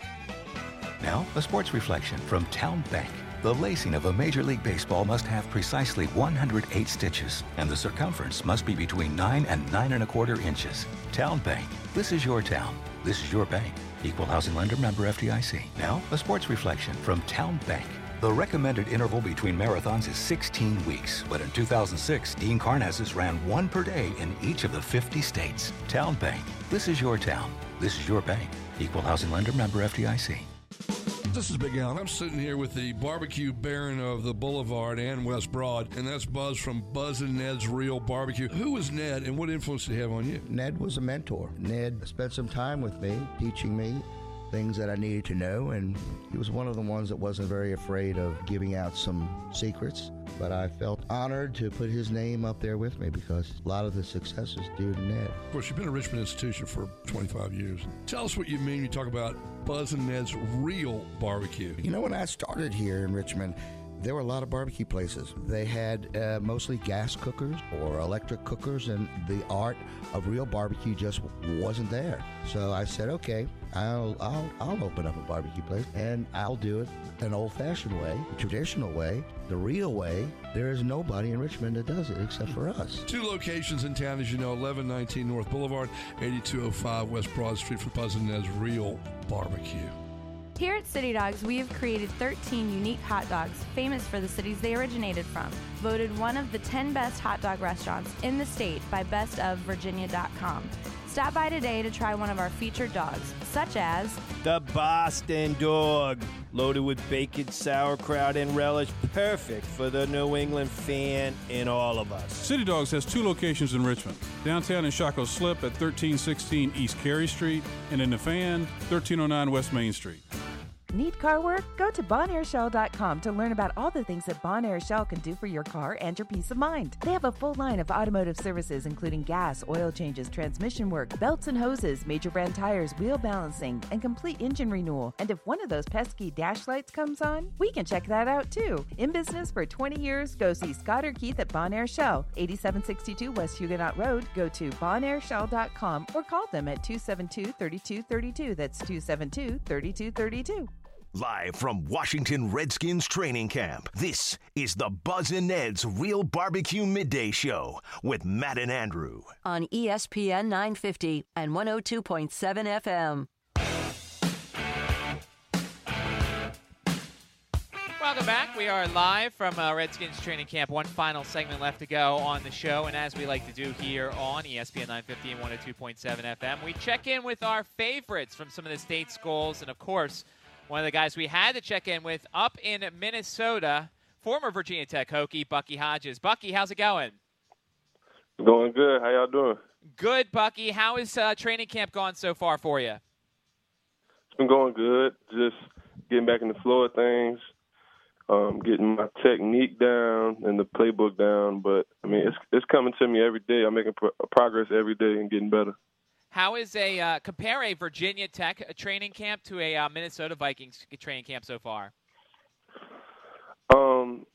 Now, a sports reflection from Town Bank. The lacing of a Major League Baseball must have precisely 108 stitches, and the circumference must be between 9 and 9 and a quarter inches. Town Bank. This is your town. This is your bank. Equal housing lender member FDIC. Now, a sports reflection from Town Bank. The recommended interval between marathons is 16 weeks, but in 2006, Dean Karnazes ran one per day in each of the 50 states. Town Bank. This is your town. This is your bank. Equal housing lender member FDIC. This is Big Al. I'm sitting here with the barbecue baron of the Boulevard and West Broad, and that's Buz from Buz and Ned's Real Barbecue. Who was Ned, and what influence did he have on you? Ned was a mentor. Ned spent some time with me, teaching me things that I needed to know, and he was one of the ones that wasn't very afraid of giving out some secrets. But I felt honored to put his name up there with me because a lot of the success is due to Ned. Of course, you've been a Richmond institution for 25 years. Tell us what you mean when you talk about Buz and Ned's Real Barbecue. You know, when I started here in Richmond, there were a lot of barbecue places. They had uh, mostly gas cookers or electric cookers, and the art of real barbecue just wasn't there. So I said, okay, I'll I'll I'll open up a barbecue place, and I'll do it an old-fashioned way, the traditional way, the real way. There is nobody in Richmond that does it except for us. Two locations in town, as you know 1119 North Boulevard, 8205 West Broad Street for Buz as Real Barbecue. Here at City Dogs, we have created 13 unique hot dogs famous for the cities they originated from. Voted one of the 10 best hot dog restaurants in the state by bestofvirginia.com. Stop by today to try one of our featured dogs, such as The Boston Dog, loaded with bacon, sauerkraut, and relish, perfect for the New England fan and all of us. City Dogs has two locations in Richmond downtown in Shockoe Slip at 1316 East Cary Street, and in the Fan, 1309 West Main Street. Need car work? Go to BonAirShell.com to learn about all the things that Bon Air Shell can do for your car and your peace of mind. They have a full line of automotive services, including gas, oil changes, transmission work, belts and hoses, major brand tires, wheel balancing, and complete engine renewal. And if one of those pesky dash lights comes on, we can check that out too. In business for 20 years, go see Scott or Keith at Bon Air Shell, 8762 West Huguenot Road. Go to BonAirShell.com or call them at 272 3232. That's 272 3232. Live from Washington Redskins training camp, this is the Buz and Ned's Real Barbecue Midday Show with Matt and Andrew. On ESPN 950 and 102.7 FM. Welcome back. We are live from uh, Redskins training camp. One final segment left to go on the show, and as we like to do here on ESPN 950 and 102.7 FM, we check in with our favorites from some of the state schools, and of course, one of the guys we had to check in with up in Minnesota, former Virginia Tech Hokie Bucky Hodges. Bucky, how's it going? Going good. How y'all doing? Good, Bucky. How is uh, training camp gone so far for you? It's been going good. Just getting back in the flow of things, um, getting my technique down and the playbook down. But I mean, it's it's coming to me every day. I'm making pro- progress every day and getting better. How is a uh, compare a Virginia Tech uh, training camp to a uh, Minnesota Vikings training camp so far? Um,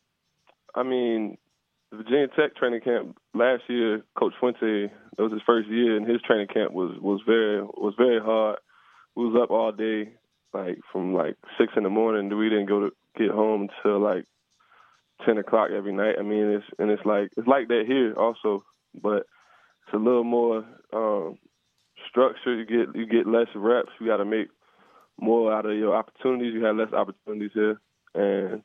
I mean, the Virginia Tech training camp last year, Coach Fuente, that was his first year, and his training camp was was very was very hard. We was up all day, like from like six in the morning. We didn't go to get home until like ten o'clock every night. I mean, it's and it's like it's like that here also, but it's a little more um, structured. You get you get less reps. You got to make more out of your opportunities. You have less opportunities here, and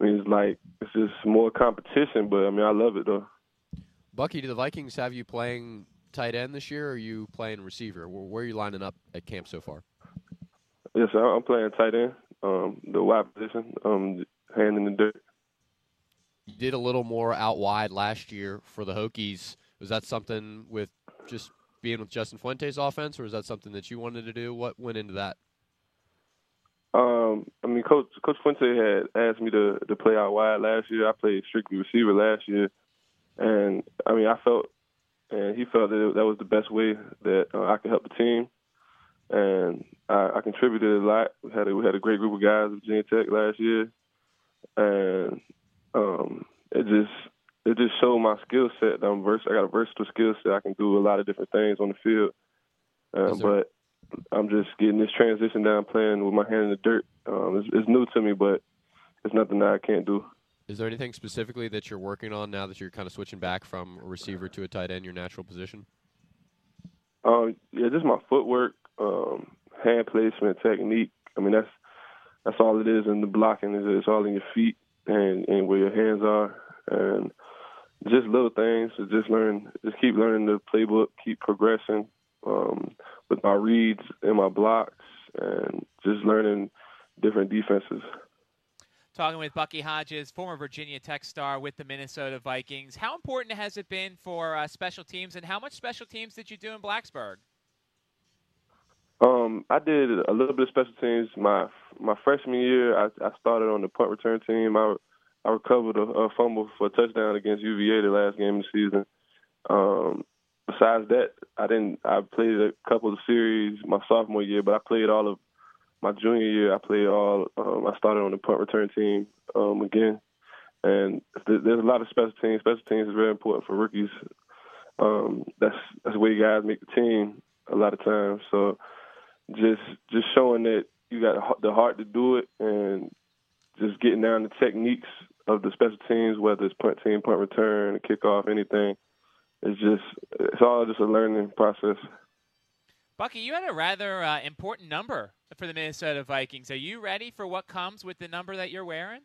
I mean, it's like it's just more competition. But I mean, I love it though. Bucky, do the Vikings have you playing tight end this year, or are you playing receiver? Where, where are you lining up at camp so far? Yes. I'm playing tight end, um, the wide position, um, hand in the dirt. You did a little more out wide last year for the Hokies. Was that something with just being with Justin Fuente's offense, or is that something that you wanted to do? What went into that? Um, I mean, Coach Coach Fuente had asked me to to play out wide last year. I played strictly receiver last year, and I mean, I felt, and he felt that that was the best way that uh, I could help the team, and I, I contributed a lot. We had a, we had a great group of guys at Virginia Tech last year, and um, it just it just showed my skill set. that I'm vers- I got a versatile skill set. I can do a lot of different things on the field, there- but I'm just getting this transition down, playing with my hand in the dirt. Um, it's, it's new to me, but it's nothing that I can't do. Is there anything specifically that you're working on now that you're kind of switching back from a receiver to a tight end, your natural position? Um, yeah, just my footwork, um, hand placement, technique. I mean, that's that's all it is. And the blocking is it's all in your feet and and where your hands are, and just little things. So just learn, just keep learning the playbook, keep progressing um, with my reads and my blocks, and just learning different defenses. Talking with Bucky Hodges, former Virginia Tech star with the Minnesota Vikings. How important has it been for uh, special teams, and how much special teams did you do in Blacksburg? Um, I did a little bit of special teams. My my freshman year, I, I started on the punt return team. I I recovered a, a fumble for a touchdown against UVA the last game of the season. Um, besides that, I didn't. I played a couple of series my sophomore year, but I played all of my junior year. I played all. Um, I started on the punt return team um, again, and th- there's a lot of special teams. Special teams is very important for rookies. Um, that's that's the way guys make the team a lot of times. So just just showing that you got the heart to do it, and just getting down the techniques of the special teams, whether it's punt team, punt return, kickoff, anything. It's just it's all just a learning process. Bucky, you had a rather uh, important number for the Minnesota Vikings. Are you ready for what comes with the number that you're wearing?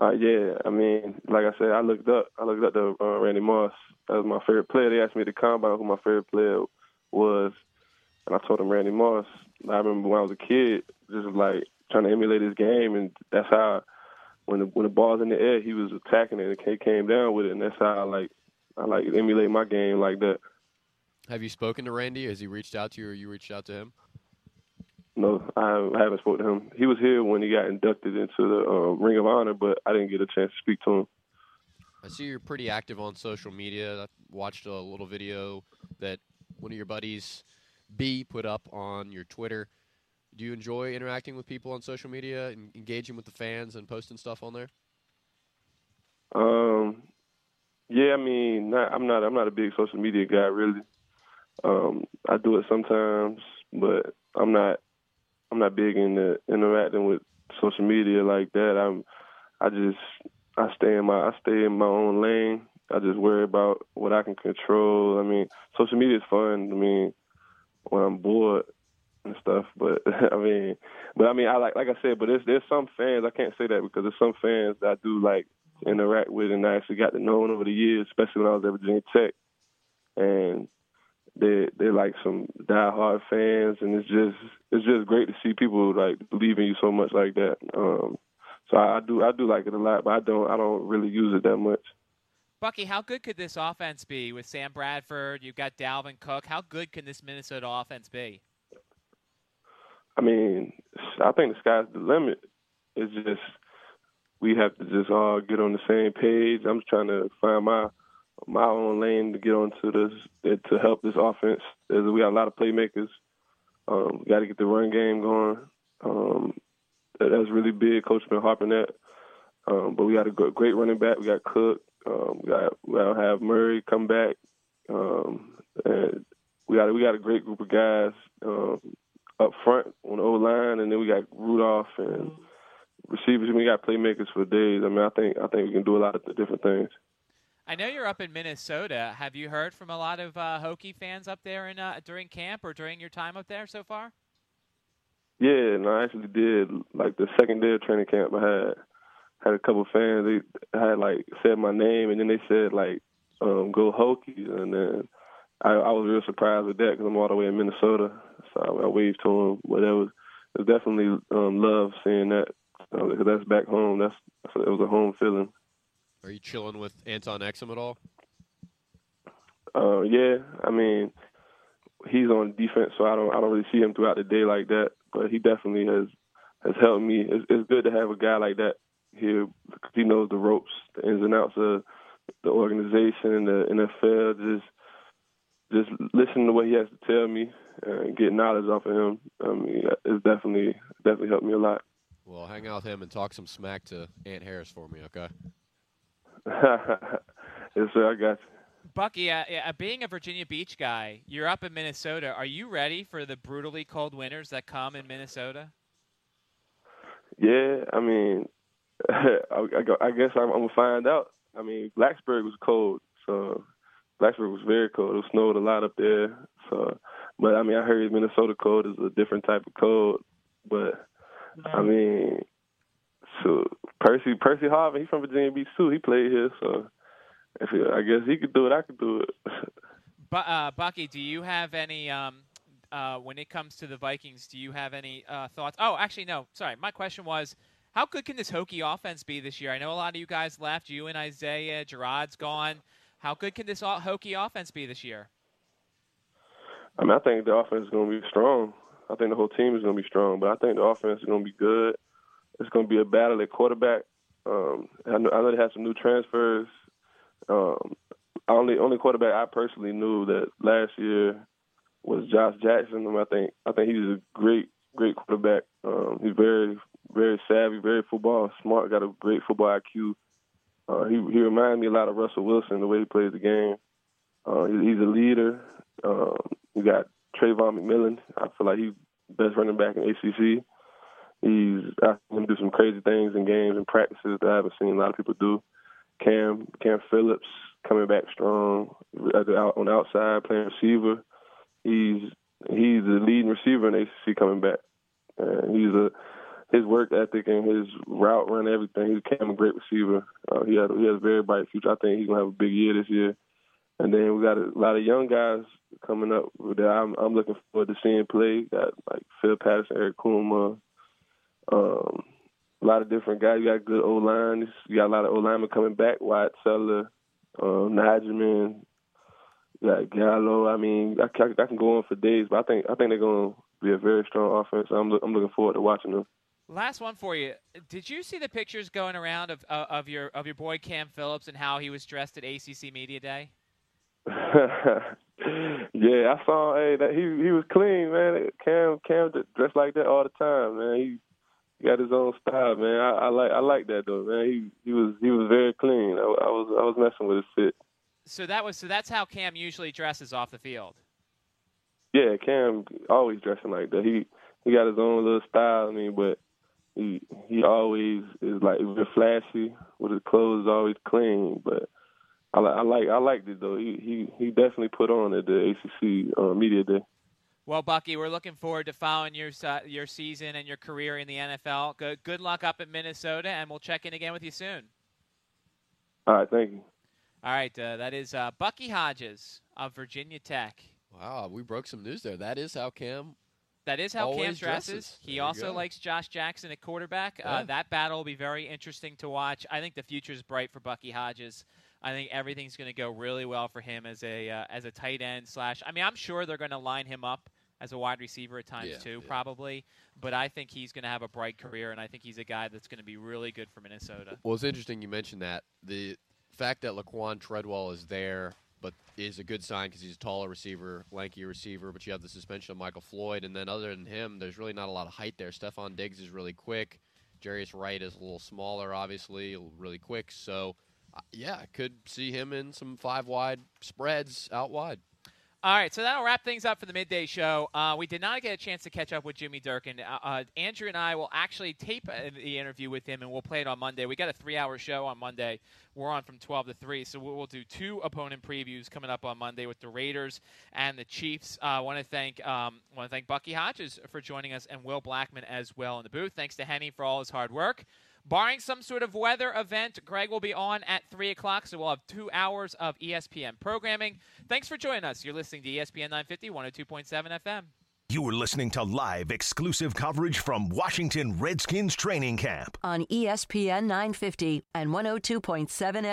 Uh, yeah, I mean, like I said, I looked up. I looked up to uh, Randy Moss. That was my favorite player. They asked me to combine who my favorite player was, and I told him Randy Moss. I remember when I was a kid, just like trying to emulate his game, and that's how when the when the ball's in the air, he was attacking it and he came down with it, and that's how I like I like emulate my game like that. Have you spoken to Randy? Has he reached out to you, or you reached out to him? No, I haven't spoken to him. He was here when he got inducted into the um, Ring of Honor, but I didn't get a chance to speak to him. I see you're pretty active on social media. I watched a little video that one of your buddies, B, put up on your Twitter. Do you enjoy interacting with people on social media and engaging with the fans and posting stuff on there? Um, yeah, I mean, not, I'm not I'm not a big social media guy really. Um, I do it sometimes, but I'm not I'm not big into interacting with social media like that. I'm I just I stay in my I stay in my own lane. I just worry about what I can control. I mean, social media is fun. I mean, when I'm bored and stuff, but I mean, but I mean, I like like I said, but there's there's some fans I can't say that because there's some fans that I do like interact with and I actually got to know over the years, especially when I was at Virginia Tech, and they they're like some diehard fans, and it's just it's just great to see people like believe in you so much like that. Um, so I, I do I do like it a lot, but I don't I don't really use it that much. Bucky, how good could this offense be with Sam Bradford? You've got Dalvin Cook. How good can this Minnesota offense be? I mean, I think the sky's the limit. It's just we have to just all get on the same page. I'm trying to find my my own lane to get onto this to help this offense. We got a lot of playmakers. Um, we got to get the run game going. Um, that's really big. Coach been harping that. Um, but we got a great running back. We got Cook. Um, we got we'll have Murray come back. Um, and we got we got a great group of guys um, up front on the O line, and then we got Rudolph and receivers. And we got playmakers for days. I mean, I think I think we can do a lot of different things. I know you're up in Minnesota. Have you heard from a lot of uh, Hokie fans up there in uh, during camp or during your time up there so far? Yeah, and I actually did. Like the second day of training camp, I had had a couple fans. They had like said my name, and then they said like, um, "Go Hokies," and then I, I was real surprised with that because I'm all the way in Minnesota. So I, I waved to him. but that was it was definitely um, love seeing that because that's back home. That's, that's it was a home feeling. Are you chilling with Antone Exum at all? Uh, yeah, I mean, he's on defense, so I don't I don't really see him throughout the day like that. But he definitely has has helped me. It's, it's good to have a guy like that here because he knows the ropes, the ins and outs of the organization and the NFL. Just just listen to what he has to tell me and get knowledge off of him. I mean, it's definitely definitely helped me a lot. Well, hang out with him and talk some smack to Ant Harris for me, okay? yes, sir. I got you. Bucky, uh, uh, being a Virginia Beach guy, you're up in Minnesota. Are you ready for the brutally cold winters that come in Minnesota? Yeah, I mean, I, I, guess I'm, I'm, gonna find out. I mean, Blacksburg was cold, so Blacksburg was very cold. It snowed a lot up there. So, but I mean, I heard Minnesota cold is a different type of cold. But I mean, so Percy Percy Harvin, he's from Virginia Beach too. He played here, so if he, I guess he could do it, I could do it. but uh, Bucky, do you have any? Um, uh, when it comes to the Vikings, do you have any uh, thoughts? Oh, actually, no. Sorry, my question was, how good can this Hokie offense be this year? I know a lot of you guys left. You and Isaiah, Gerard's gone. How good can this Hokie offense be this year? I mean, I think the offense is going to be strong. I think the whole team is going to be strong, but I think the offense is going to be good. It's going to be a battle at quarterback. Um, I, know, I know they have some new transfers. Um, only only quarterback I personally knew that last year was Josh Jackson. I think I think he's a great great quarterback. Um, he's very very savvy, very football smart, got a great football IQ. Uh, he he reminds me a lot of Russell Wilson the way he plays the game. Uh, he, he's a leader. Um, we got Travon McMillian. I feel like he's best running back in ACC. He's going to do some crazy things in games and practices that I haven't seen a lot of people do. Cam Cam Phillips coming back strong on the outside playing receiver. He's he's the leading receiver in ACC coming back. And he's a his work ethic and his route run, everything. He became a great receiver. Uh, he has he has a very bright future. I think he's gonna have a big year this year. And then we got a lot of young guys coming up that I'm, I'm looking forward to seeing play. Got like Phil Patterson, Eric Kumah, um, a lot of different guys. You got good O lines. You got a lot of O linemen coming back. Wyatt Teller, um, you got Gallo. I mean, I, I, I can go on for days, but I think I think they're to be a very strong offense. I'm I'm looking forward to watching them. Last one for you. Did you see the pictures going around of uh, of your of your boy Cam Phillips and how he was dressed at ACC Media Day? yeah, I saw. Hey, that he he was clean, man. Cam Cam dressed like that all the time, man. He, he got his own style, man. I, I like I like that though, man. He he was he was very clean. I, I was I was messing with his fit. So that was so that's how Cam usually dresses off the field. Yeah, Cam always dressing like that. He he got his own little style. I mean, but he he always is like real flashy with his clothes always clean. But I, I like I liked it though. He he he definitely put on at the ACC uh, media day. Well, Bucky, we're looking forward to following your your season and your career in the NFL. Good good luck up in Minnesota, and we'll check in again with you soon. All right, thank you. All right, uh, that is uh, Bucky Hodges of Virginia Tech. Wow, we broke some news there. That is how Cam. That is how Cam dresses. dresses. He also likes Josh Jackson at quarterback. Uh, that battle will be very interesting to watch. I think the future is bright for Bucky Hodges. I think everything's going to go really well for him as a uh, as a tight end slash. I mean, I'm sure they're going to line him up as a wide receiver at times Yeah, too, probably. But I think he's going to have a bright career, and I think he's a guy that's going to be really good for Minnesota. Well, it's interesting you mentioned that. The fact that Laquan Treadwell is there, but is a good sign because he's a taller receiver, lanky receiver. But you have the suspension of Michael Floyd, and then other than him, there's really not a lot of height there. Stefon Diggs is really quick. Jarius Wright is a little smaller, obviously, really quick. So, uh, yeah, could see him in some five wide spreads out wide. All right, so that'll wrap things up for the midday show. Uh, we did not get a chance to catch up with Jimmy Durkin. Uh, uh, Andrew and I will actually tape uh, the interview with him, and we'll play it on Monday. We got a three-hour show on Monday. We're on from 12 to 3, so we'll, do two opponent previews coming up on Monday with the Raiders and the Chiefs. I want to thank um, want to thank Bucky Hodges for joining us and Will Blackman as well in the booth. Thanks to Henny for all his hard work. Barring some sort of weather event, Greg will be on at 3 o'clock, so we'll have two hours of ESPN programming. Thanks for joining us. You're listening to ESPN 950, 102.7 FM. You are listening to live exclusive coverage from Washington Redskins training camp. on ESPN 950 and 102.7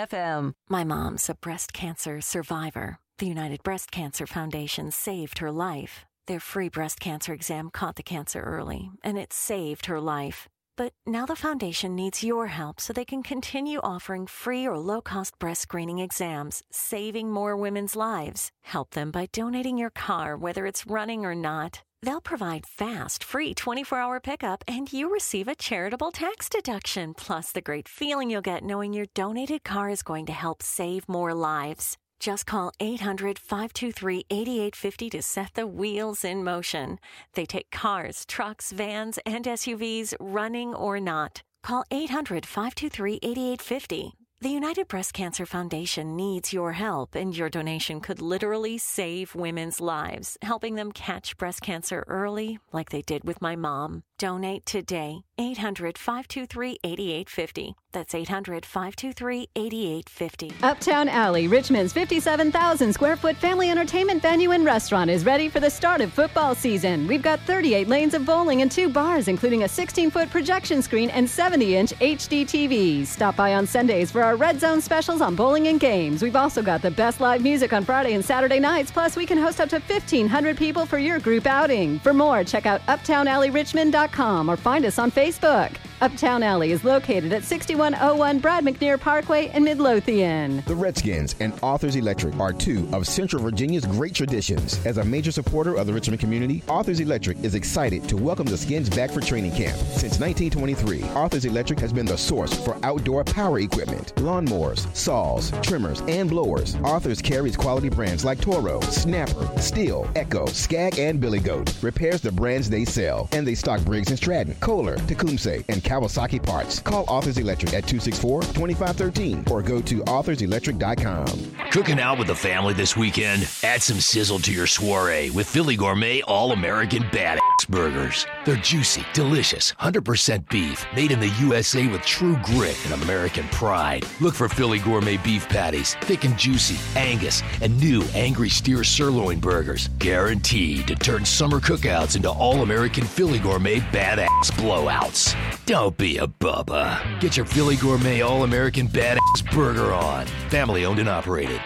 FM. My mom's a breast cancer survivor. The United Breast Cancer Foundation saved her life. Their free breast cancer exam caught the cancer early, and it saved her life. But now the foundation needs your help so they can continue offering free or low cost breast screening exams, saving more women's lives. Help them by donating your car, whether it's running or not. They'll provide fast, free 24 hour pickup, and you receive a charitable tax deduction, plus the great feeling you'll get knowing your donated car is going to help save more lives. Just call 800 523 8850 to set the wheels in motion. They take cars, trucks, vans, and SUVs, running or not. Call 800 523 8850. The United Breast Cancer Foundation needs your help, and your donation could literally save women's lives, helping them catch breast cancer early, like they did with my mom. Donate today. 800 523 8850. That's 800 523 8850. Uptown Alley, Richmond's 57,000 square foot family entertainment venue and restaurant is ready for the start of football season. We've got 38 lanes of bowling and two bars, including a 16 foot projection screen and 70 inch HD TVs. Stop by on Sundays for our Red Zone specials on bowling and games. We've also got the best live music on Friday and Saturday nights, plus, we can host up to 1,500 people for your group outing. For more, check out uptownalleyrichmond.com or find us on Facebook. Uptown Alley is located at 6101 Brad McNeer Parkway in Midlothian. The Redskins and Arthur's Electric are two of Central Virginia's great traditions. As a major supporter of the Richmond community, Arthur's Electric is excited to welcome the Skins back for training camp. Since 1923, Arthur's Electric has been the source for outdoor power equipment, lawnmowers, saws, trimmers, and blowers. Arthur's carries quality brands like Toro, Snapper, Stihl, Echo, Skag, and Billy Goat. Repairs the brands they sell, and they stock Briggs and Stratton, Kohler, Tecumseh, and Kawasaki parts. Call Arthur's Electric at 264-2513 or go to arthurselectric.com. Cooking out with the family this weekend? Add some sizzle to your soiree with Philly Gourmet All American Badass burgers. They're juicy, delicious, 100% beef, made in the USA with true grit and American pride. Look for Philly Gourmet beef patties, thick and juicy, Angus, and new Angry Steer sirloin burgers, guaranteed to turn summer cookouts into all American Philly Gourmet badass blowouts. Don't be a bubba. Get your Philly Gourmet All American Badass Burger on. Family owned and operated.